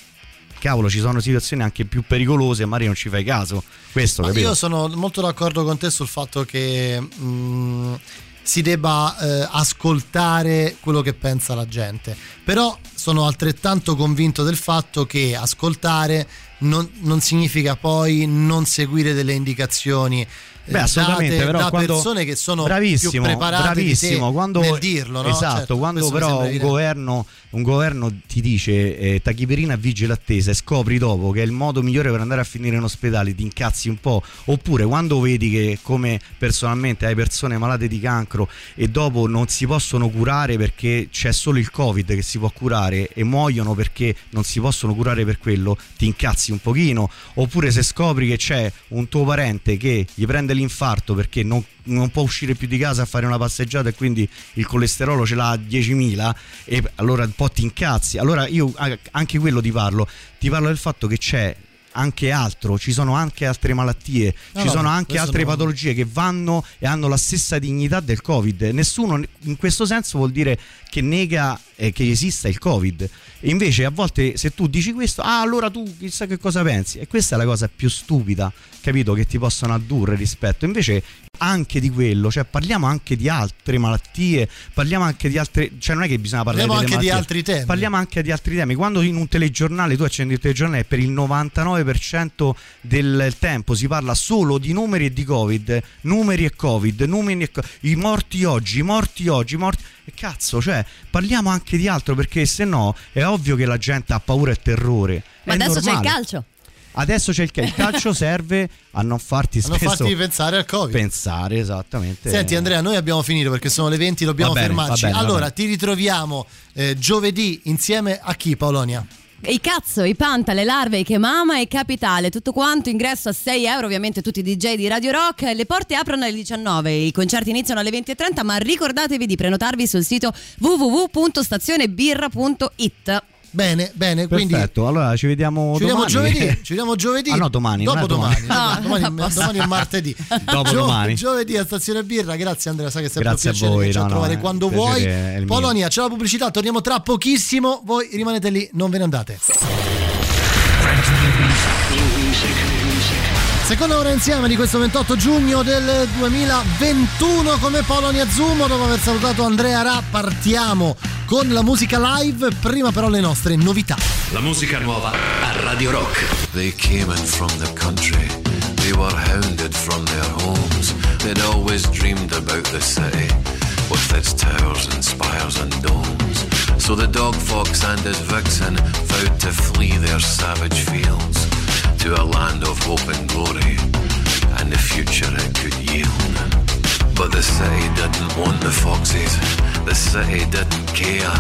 cavolo ci sono situazioni anche più pericolose magari non ci fai caso. Questo capito? io sono molto d'accordo con te sul fatto che mh, si debba eh, ascoltare quello che pensa la gente. Però sono altrettanto convinto del fatto che ascoltare non, non significa poi non seguire delle indicazioni Beh, assolutamente, date però da quando- persone che sono bravissimo, più preparate bravissimo, quando, nel dirlo, no? Esatto, Certo, quando però un governo, un governo ti dice eh, tachiperina vigile attesa e scopri dopo che è il modo migliore per andare a finire in ospedale, ti incazzi un po', oppure quando vedi che come personalmente hai persone malate di cancro e dopo non si possono curare perché c'è solo il covid che si può curare e muoiono perché non si possono curare per quello, ti incazzi un pochino, oppure se scopri che c'è un tuo parente che gli prende l'infarto perché non, non può uscire più di casa a fare una passeggiata e quindi il colesterolo ce l'ha a 10.000 e allora un po' ti incazzi. Allora io anche quello ti parlo, ti parlo del fatto che c'è anche altro, ci sono anche altre malattie, No, ci no, sono anche altre no. patologie che vanno e hanno la stessa dignità del Covid. Nessuno in questo senso vuol dire che nega eh, che esista il Covid. E invece a volte se tu dici questo, ah allora tu chissà che cosa pensi. E questa è la cosa più stupida, capito, che ti possono addurre rispetto. Invece anche di quello, cioè parliamo anche di altre malattie, parliamo anche di altre, cioè non è che bisogna parlare Parliamo delle anche di malattie, altri temi. Parliamo anche di altri temi. Quando in un telegiornale tu accendi il telegiornale per il 99% del tempo si parla solo di numeri e di Covid, numeri e Covid, numeri e co- i morti oggi, i morti oggi, i morti e cazzo, cioè parliamo anche di altro perché se no è ovvio che la gente ha paura e terrore. Ma È adesso c'è il normale. calcio. Adesso c'è il calcio. Il calcio serve a non farti A non spesso farti pensare al Covid. pensare esattamente. Senti Andrea, noi abbiamo finito perché sono le 20, dobbiamo bene, fermarci. bene, allora, ti ritroviamo eh, giovedì insieme a chi Paolonia? I cazzo, i panta, le larve, i che mama e capitale, tutto quanto, ingresso a 6 euro, ovviamente tutti i DJ di Radio Rock, le porte aprono alle 19, i concerti iniziano alle 20.30, ma ricordatevi di prenotarvi sul sito www.stazionebirra.it. Bene, bene, quindi Perfetto, allora ci vediamo ci vediamo domani. giovedì, ci vediamo giovedì. Ah no, domani, Dopo è domani. domani. No, domani, posso- domani è martedì. Dopo domani. Giovedì a Stazione Birra. Grazie Andrea, sai che è sempre Grazie un a piacere voi, che ci no, a no, trovare è quando vuoi. Polonia, c'è la pubblicità, torniamo tra pochissimo. Voi rimanete lì, non ve ne andate. Seconda ora insieme di questo 28 giugno del 2021 come Polonia Zumo dopo aver salutato Andrea Ra partiamo con la musica live prima però le nostre novità La musica nuova a Radio Rock. They came in from the country. They were hounded from their homes. They'd always dreamed about the city with its towers and spires and domes. So the dog fox and his vixen vowed to flee their savage fields to a land of hope and glory and the future it could yield. But the city didn't want the foxes. The city didn't care.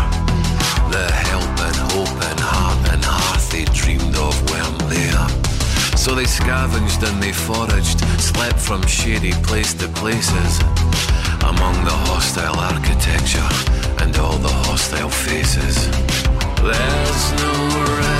The help and hope and heart and hearth they dreamed of weren't there. So they scavenged and they foraged, slept from shady place to places, among the hostile architecture and all the hostile faces. There's no rest,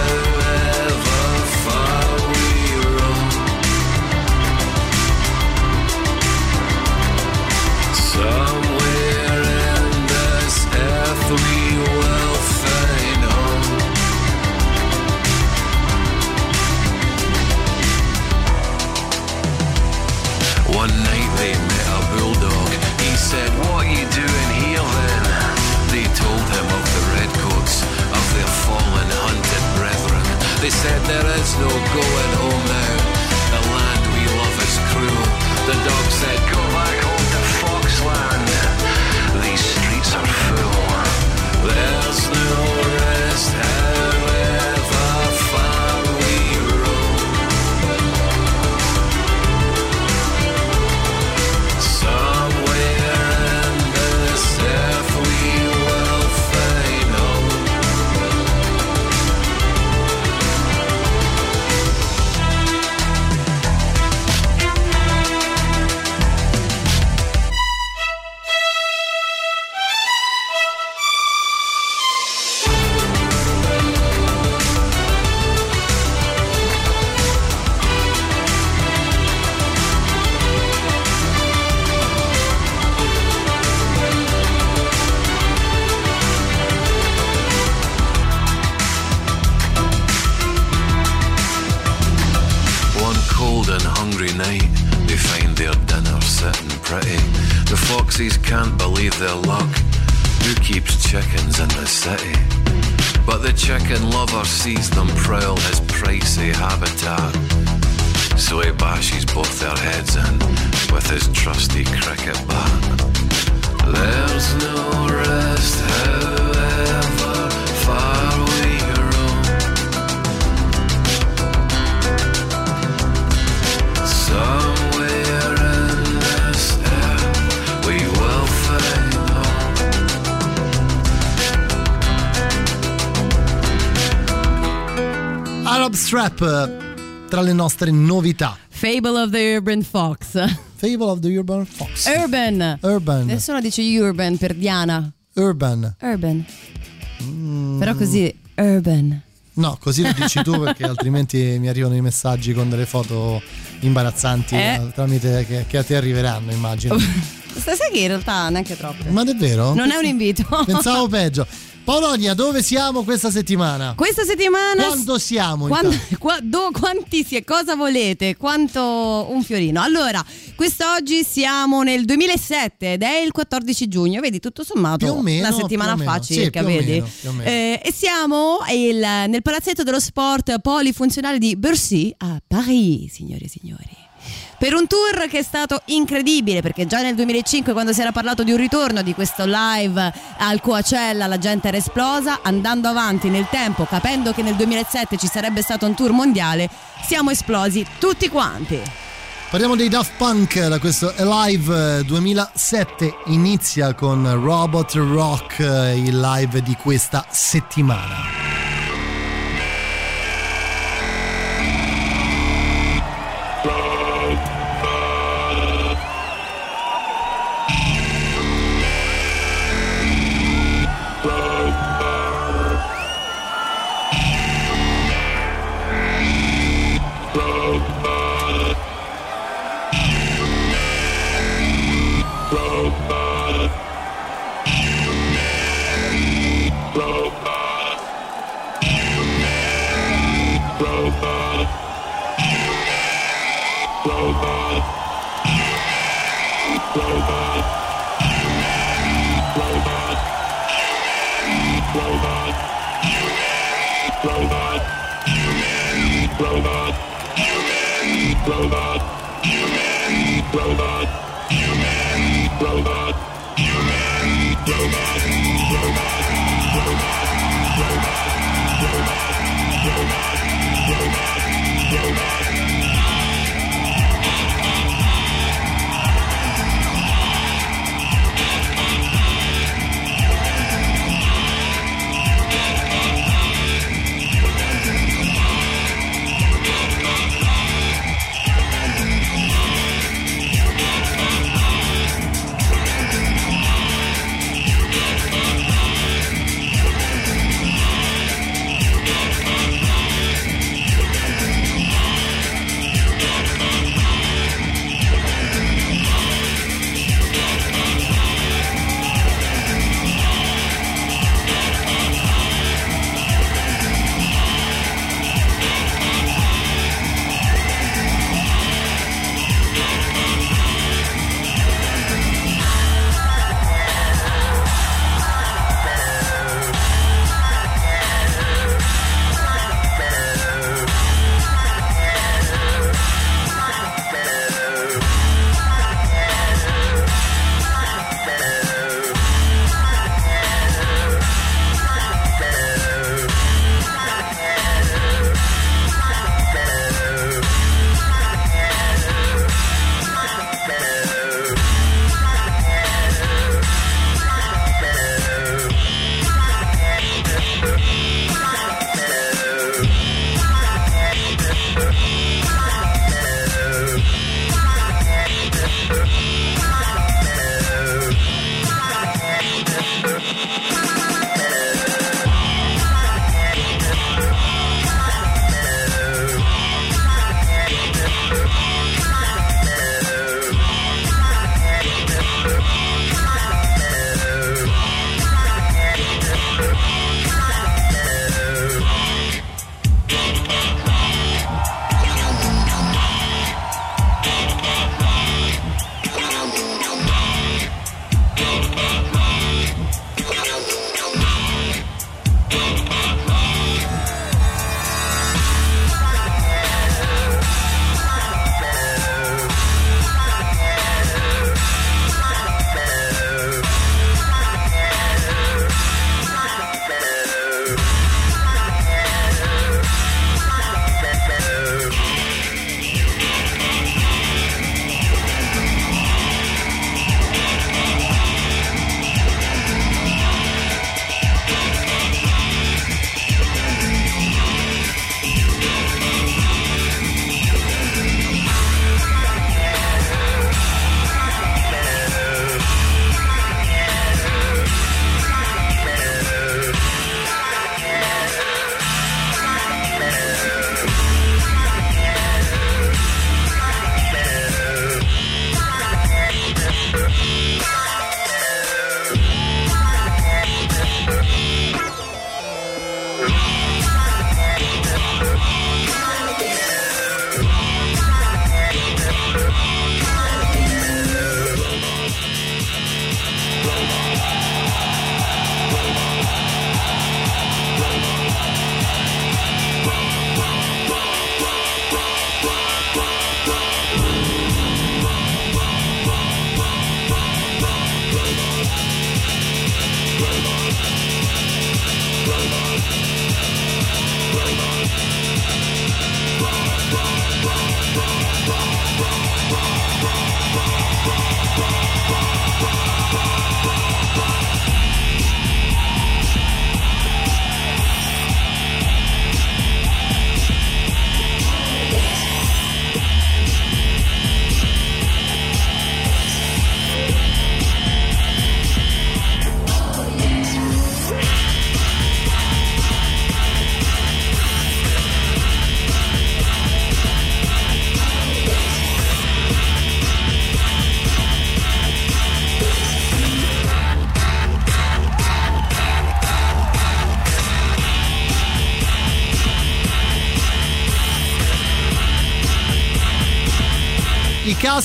no going home now. The land we love is cruel. The dog said, There Eh, tra le nostre novità. Fable of the Urban Fox. Fable of the Urban Fox. Urban. Urban. Nessuno dice urban per Diana. Urban. Urban. Mm. Però così, urban. No, così lo dici tu perché altrimenti mi arrivano i messaggi con delle foto imbarazzanti Eh. eh, tramite che, che a te arriveranno, immagino. Sai che in realtà neanche troppo. Ma davvero? Non è un invito. Pensavo peggio. Polonia, dove siamo questa settimana? Questa settimana. Quando siamo? Quando- intanto? qua- do- quanti si cosa volete? Quanto un fiorino. Allora, quest'oggi siamo nel 2007 ed è il 14 giugno. Vedi, tutto sommato, Più o meno, una settimana fa. Sì, circa, o vedi? meno, più o meno. Eh, e siamo il- nel palazzetto dello sport polifunzionale di Bercy a Paris, signore e signori. Per un tour che è stato incredibile, perché già nel 2005, quando si era parlato di un ritorno di questo live al Coacella, la gente era esplosa. Andando avanti nel tempo, capendo che nel 2007 ci sarebbe stato un tour mondiale, siamo esplosi tutti quanti. Parliamo dei Daft Punk da questo Alive eh, 2007 inizia con Robot Rock eh, il live di questa settimana.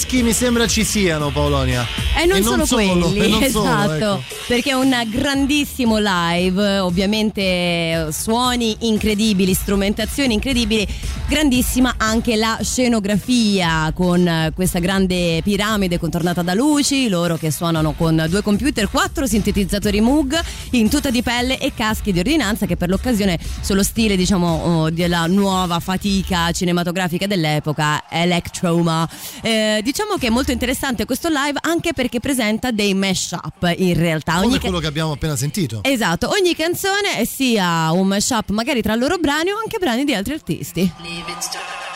I caschi mi sembra ci siano, Paolonia. E non, solo quelli, e non esatto, solo, ecco. perché è un grandissimo live, ovviamente eh, suoni incredibili, strumentazioni incredibili, grandissima anche la scenografia con eh, questa grande piramide contornata da luci, loro che suonano con due computer, quattro sintetizzatori Moog in tuta di pelle e caschi di ordinanza che per l'occasione sono stile diciamo oh, della nuova fatica cinematografica dell'epoca, Electroma. Eh, diciamo che è molto interessante questo live anche perché presenta dei mashup in realtà. Come Ogni ca- quello che abbiamo appena sentito. Esatto, ogni canzone è sia un mashup magari tra loro brani o anche brani di altri artisti. It's Starr.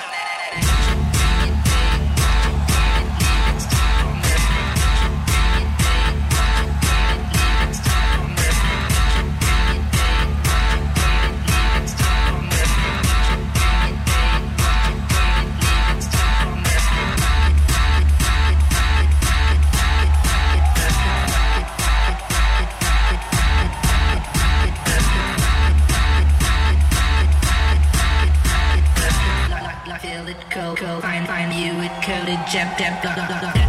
jump, jump, jump.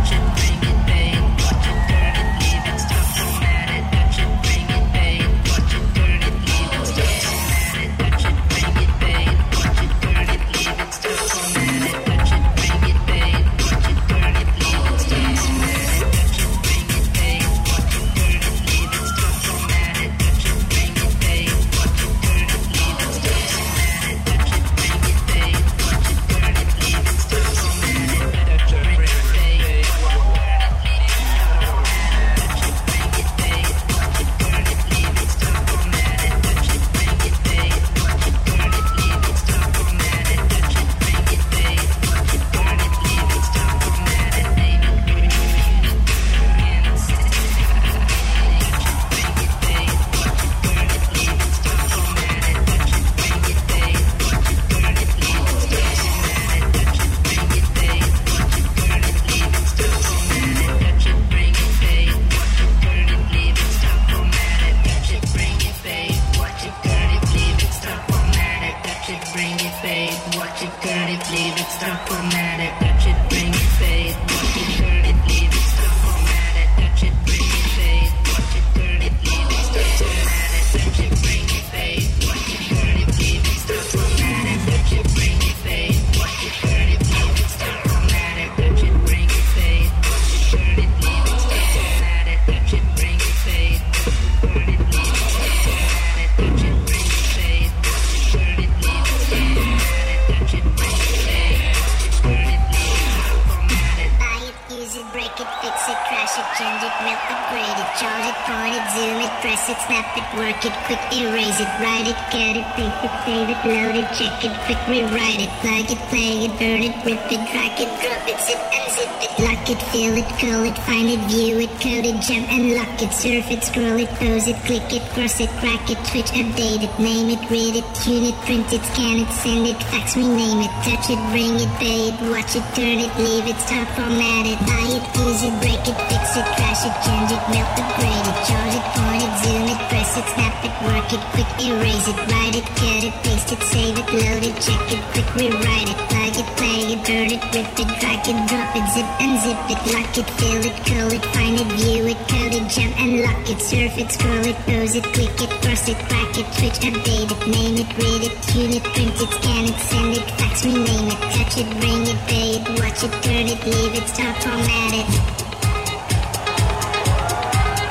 It, save it, load it, check it, quick rewrite it, plug it, play it, burn it, rip it, drag it, drop it, zip and zip it, lock it, feel it, call it, find it, view it, code it, jump and lock it, surf it, scroll it, pose it, click it, cross it, crack it, switch, update it, name it, read it, tune it, print it, scan it, send it, fax, rename it, touch it, bring it, pay it, watch it, turn it, leave it, stop, format it, buy it, use it, break it, fix it, crash it, change it, melt, upgrade it, charge it, point it, zoom it, press it, snap it, work it, quick erase it, write it, cut it, paste it, save it, load it, check it, quick rewrite it, plug it, play it, turn it, rip it, drag it, drop it, zip and zip it, lock it, fill it, call it, find it, view it, code it, jump and lock it, surf it, scroll it, pose it, click it, cross it, crack it, switch, update it, name it, read it, tune it, print it, scan it, send it, fax, rename it, touch it, bring it, pay it, watch it, turn it, leave it, stop, format it.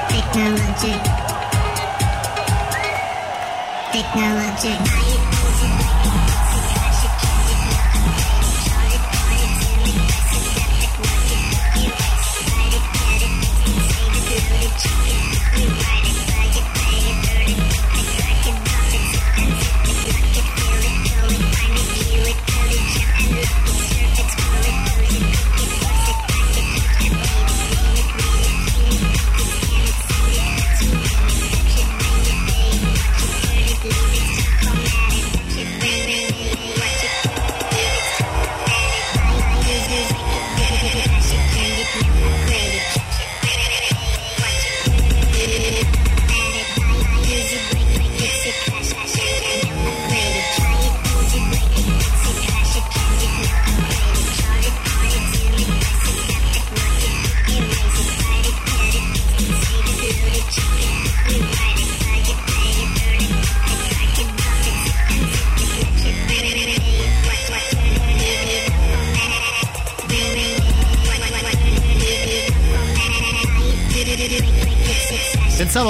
Technology. Technology.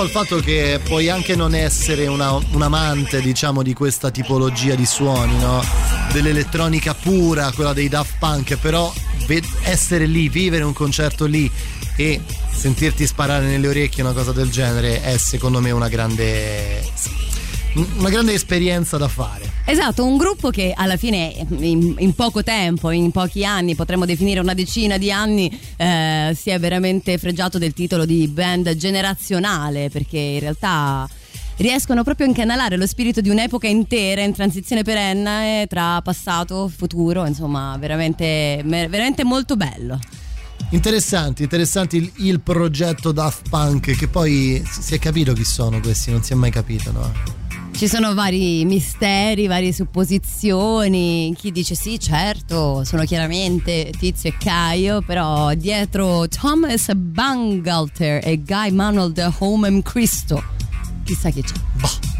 Al fatto che puoi anche non essere una- un amante, diciamo, di questa tipologia di suoni, no? Dell'elettronica pura, quella dei Daft Punk, però essere lì, vivere un concerto lì e sentirti sparare nelle orecchie una cosa del genere è secondo me una grande una grande esperienza da fare. Esatto, un gruppo che alla fine in, in poco tempo, in pochi anni, potremmo definire una decina di anni, eh, si è veramente fregiato del titolo di band generazionale, perché in realtà riescono proprio a incanalare lo spirito di un'epoca intera in transizione perenne tra passato, futuro, insomma, veramente, veramente molto bello. Interessanti, interessanti il, il progetto Daft Punk che poi si è capito chi sono questi, non si è mai capito, no? Ci sono vari misteri, varie supposizioni. Chi dice sì, certo, sono chiaramente Tizio e Caio, però dietro Thomas Bangalter e Guy Manuel de Homem Cristo. Chissà chi c'è. Thank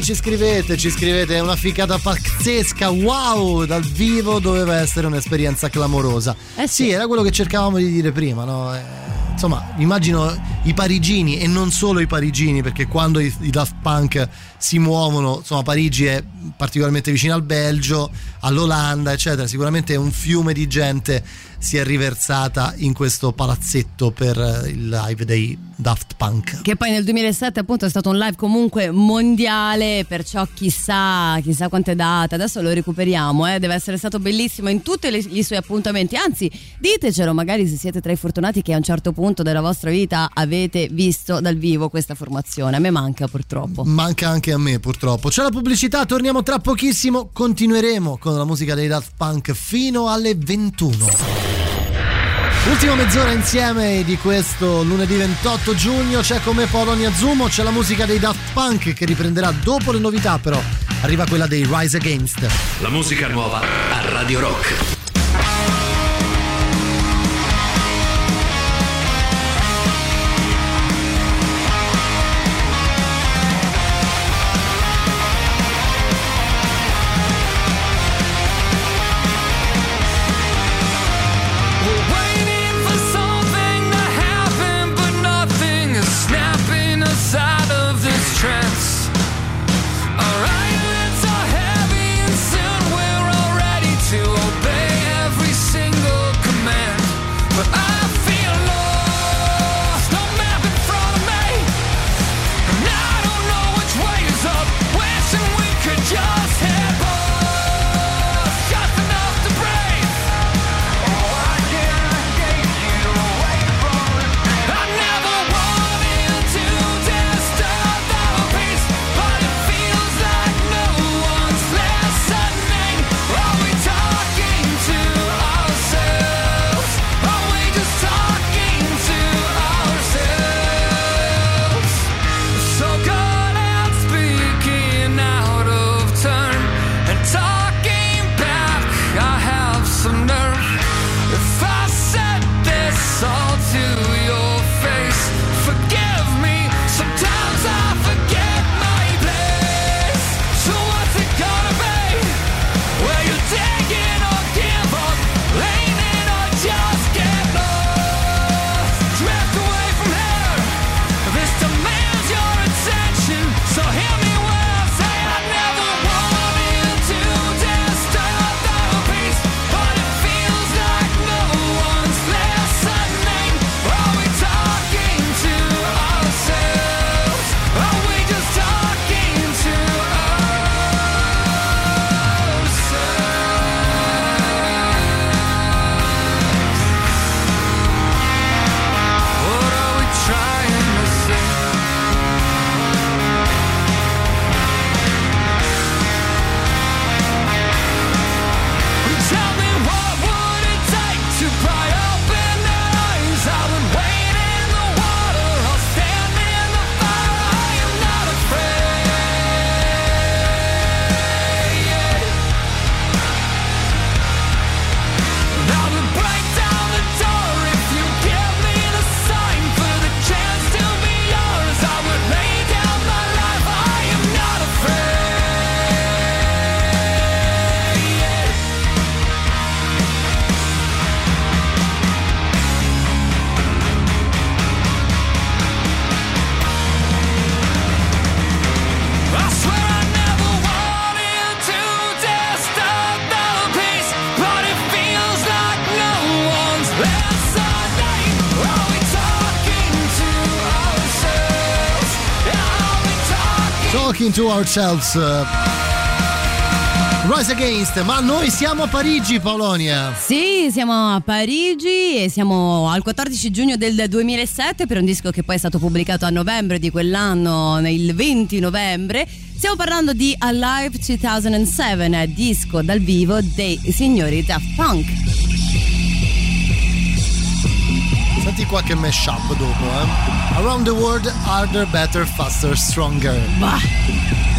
ci scrivete, ci scrivete, è una ficata pazzesca, wow, dal vivo doveva essere un'esperienza clamorosa. Eh sì. era quello che cercavamo di dire prima, no? Eh, insomma, immagino i parigini e non solo i parigini, perché quando i, i Daft Punk si muovono, insomma, Parigi è particolarmente vicino al Belgio, all'Olanda, eccetera, sicuramente un fiume di gente si è riversata in questo palazzetto per eh, il live dei Daft Punk. Che poi nel 2007 appunto è stato un live comunque mondiale, perciò chissà, chissà quante date, adesso lo recuperiamo, eh? deve essere stato bellissimo in tutti i suoi appuntamenti, anzi ditecelo magari se siete tra i fortunati che a un certo punto della vostra vita avete visto dal vivo questa formazione, a me manca purtroppo. Manca anche a me purtroppo. C'è la pubblicità, torniamo tra pochissimo, continueremo con la musica dei Daft Punk fino alle 21. Ultima mezz'ora insieme di questo lunedì 28 giugno c'è come Polonia Zumo, c'è la musica dei Daft Punk che riprenderà dopo le novità però arriva quella dei Rise Against. La musica nuova a Radio Rock. To ourselves. eh, Rise Against, ma noi siamo a Parigi, Polonia. Sì, siamo a Parigi e siamo al 14 giugno del 2007 per un disco che poi è stato pubblicato a novembre di quell'anno, il 20 novembre. Stiamo parlando di Alive 2007, disco dal vivo dei signori Daft Punk. Senti qualche mashup dopo, eh. Around the world, harder, better, faster, stronger. Certo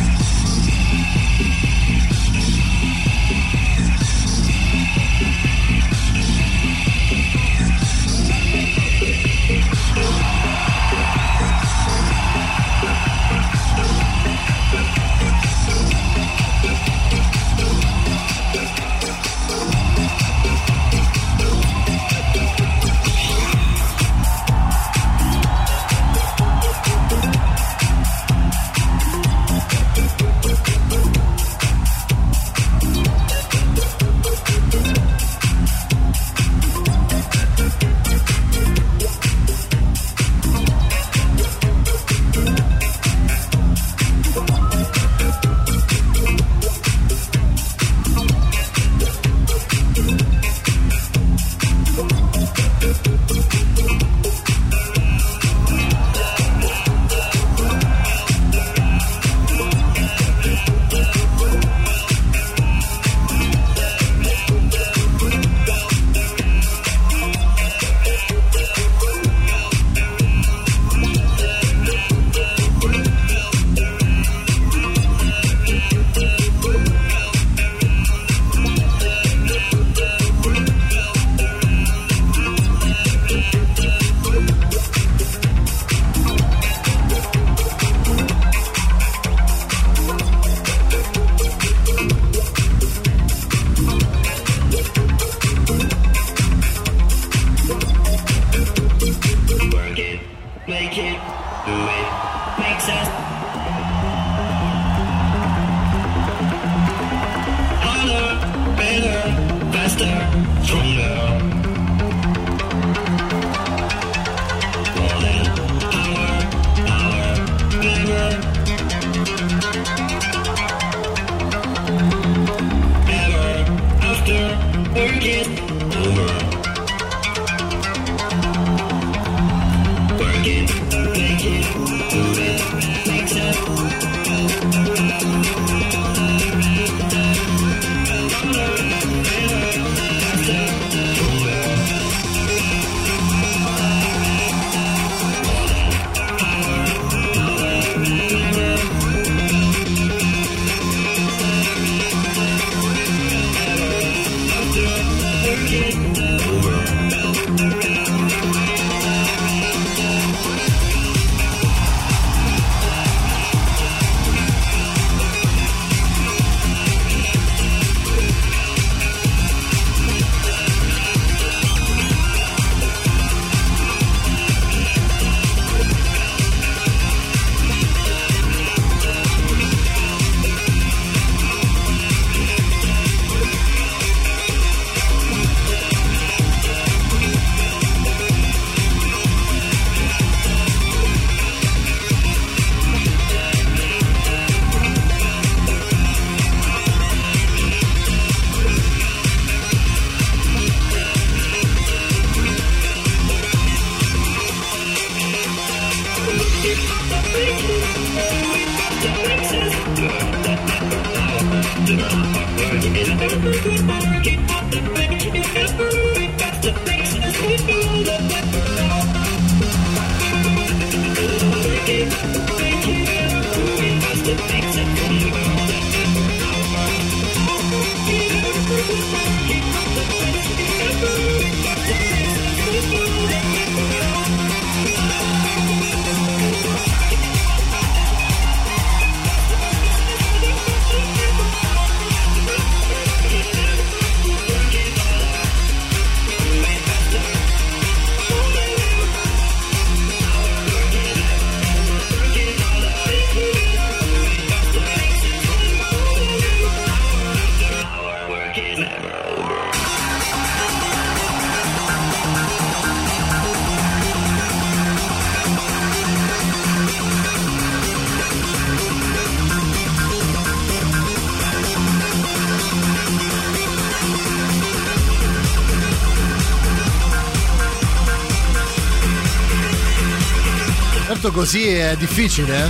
così è difficile, eh?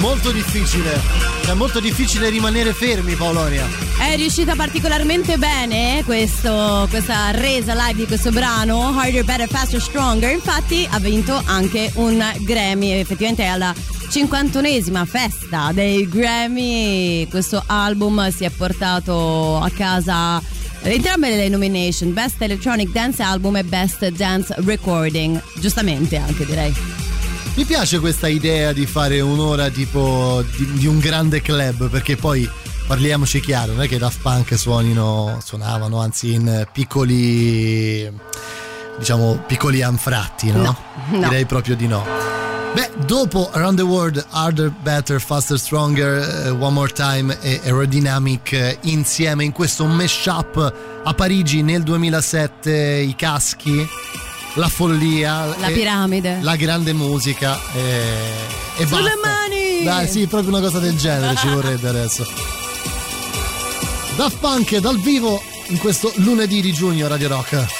Molto difficile. È molto difficile rimanere fermi, Paolonia. È riuscita particolarmente bene questo- questa resa live di questo brano, Harder, Better, Faster, Stronger. Infatti ha vinto anche un Grammy, effettivamente è alla 51esima festa dei Grammy. Questo album si è portato a casa entrambe le nomination, Best Electronic Dance Album e Best Dance Recording. Giustamente anche direi. Mi piace questa idea di fare un'ora tipo di, di un grande club, perché poi parliamoci chiaro, non è che Daft Punk suonino, suonavano anzi in piccoli, diciamo, piccoli anfratti, no? No, no. Direi proprio di no. Beh, dopo Around the World, Harder, Better, Faster, Stronger, eh, One More Time e Aerodynamic eh, insieme in questo mashup a Parigi nel 2007, i caschi, la follia, La e piramide. la grande musica e, e Sulle basta. mani! Dai, sì, proprio una cosa del genere ci vorrebbe adesso. Daft Punk dal vivo in questo lunedì di giugno Radio Rock.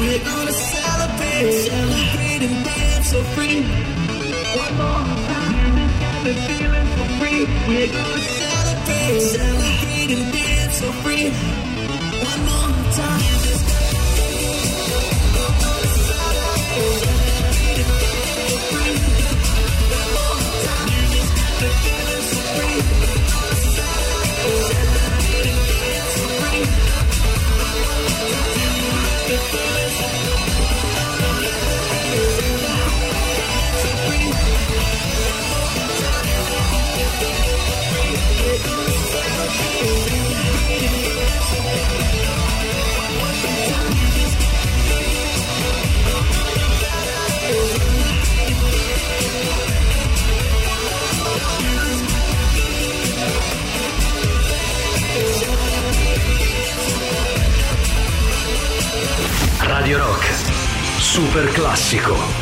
We're gonna celebrate, celebrate and dance for free. One more time, just feeling for free. We're gonna celebrate, celebrate and dance for free. One more time. Rock. Super classico.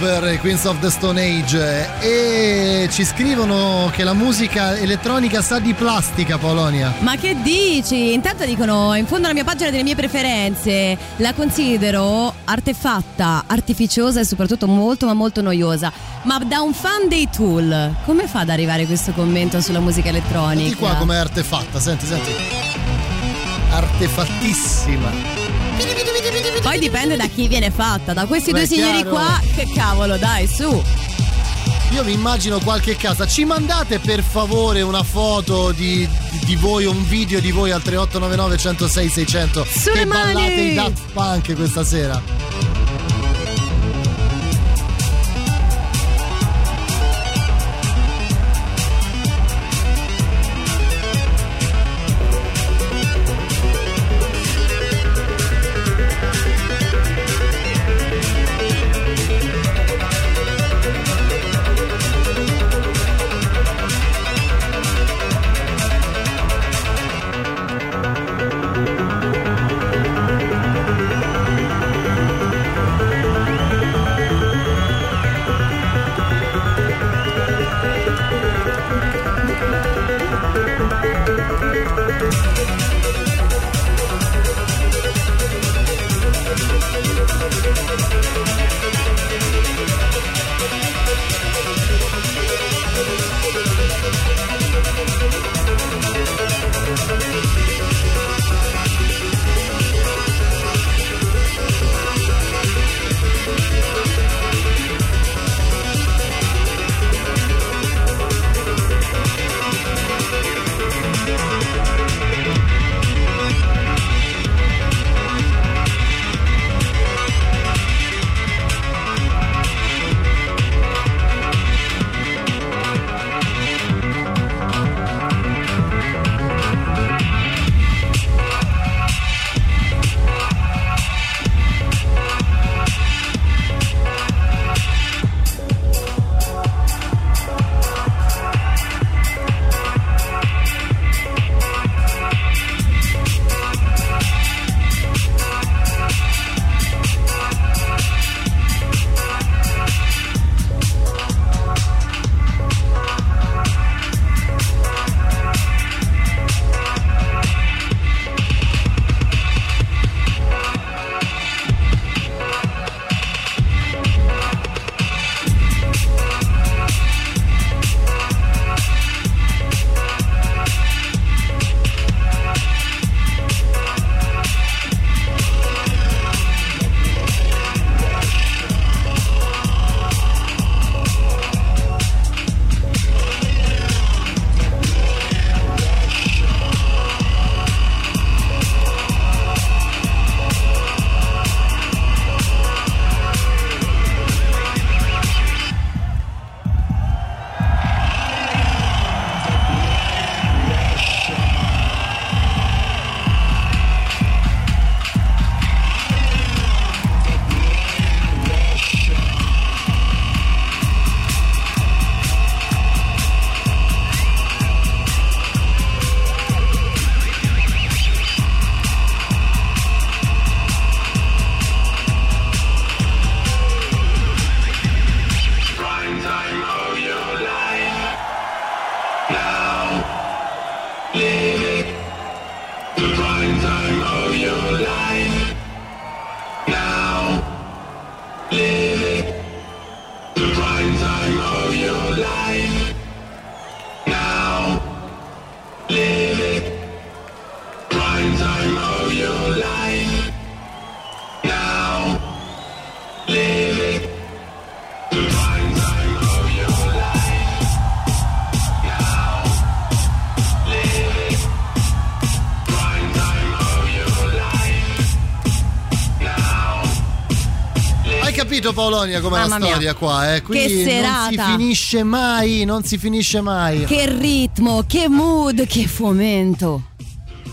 Flow per Queens of the Stone Age e ci scrivono che la musica elettronica sa di plastica Polonia. Ma che dici? Intanto dicono in fondo alla mia pagina delle mie preferenze la considero artefatta, artificiosa e soprattutto molto ma molto noiosa. Ma da un fan dei Tool, come fa ad arrivare questo commento sulla musica elettronica? Di qua com'è artefatta, senti, senti. Artefattissima. Poi dipende da chi viene fatta, da questi Beh, due signori chiaro. qua, che cavolo, dai, su. Io vi immagino qualche casa. Ci mandate per favore una foto di, di voi, un video di voi al 3899 106 600 Sulle che ballate mani! i Daft Punk questa sera. Hai capito Paolonia com'è la Mamma mia. storia qua, eh? Qui Che non si serata. finisce mai, non si finisce mai. Che ritmo, che mood, che fomento.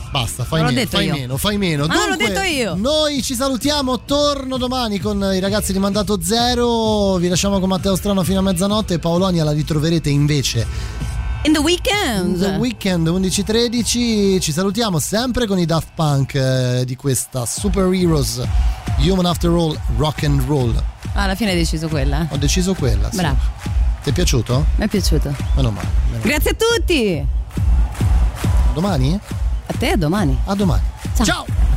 Basta, fai meno, fai meno, fai meno. Ma non l'ho Dunque, detto io. Noi ci salutiamo, torno domani con i ragazzi di Mandato Zero. Vi lasciamo con Matteo Strano fino a mezzanotte Paolonia la ritroverete invece In the weekend. The Weekend 11.13. Ci salutiamo sempre con i Daft Punk eh, di questa Super Heroes Human After All, Rock and Roll. Ah, alla fine hai deciso quella. Ho deciso quella. sì. Bravo. Ti è piaciuto? Mi è piaciuto. Meno male. meno Grazie a tutti. Domani? A te, a domani. A domani. Ciao. Yeah.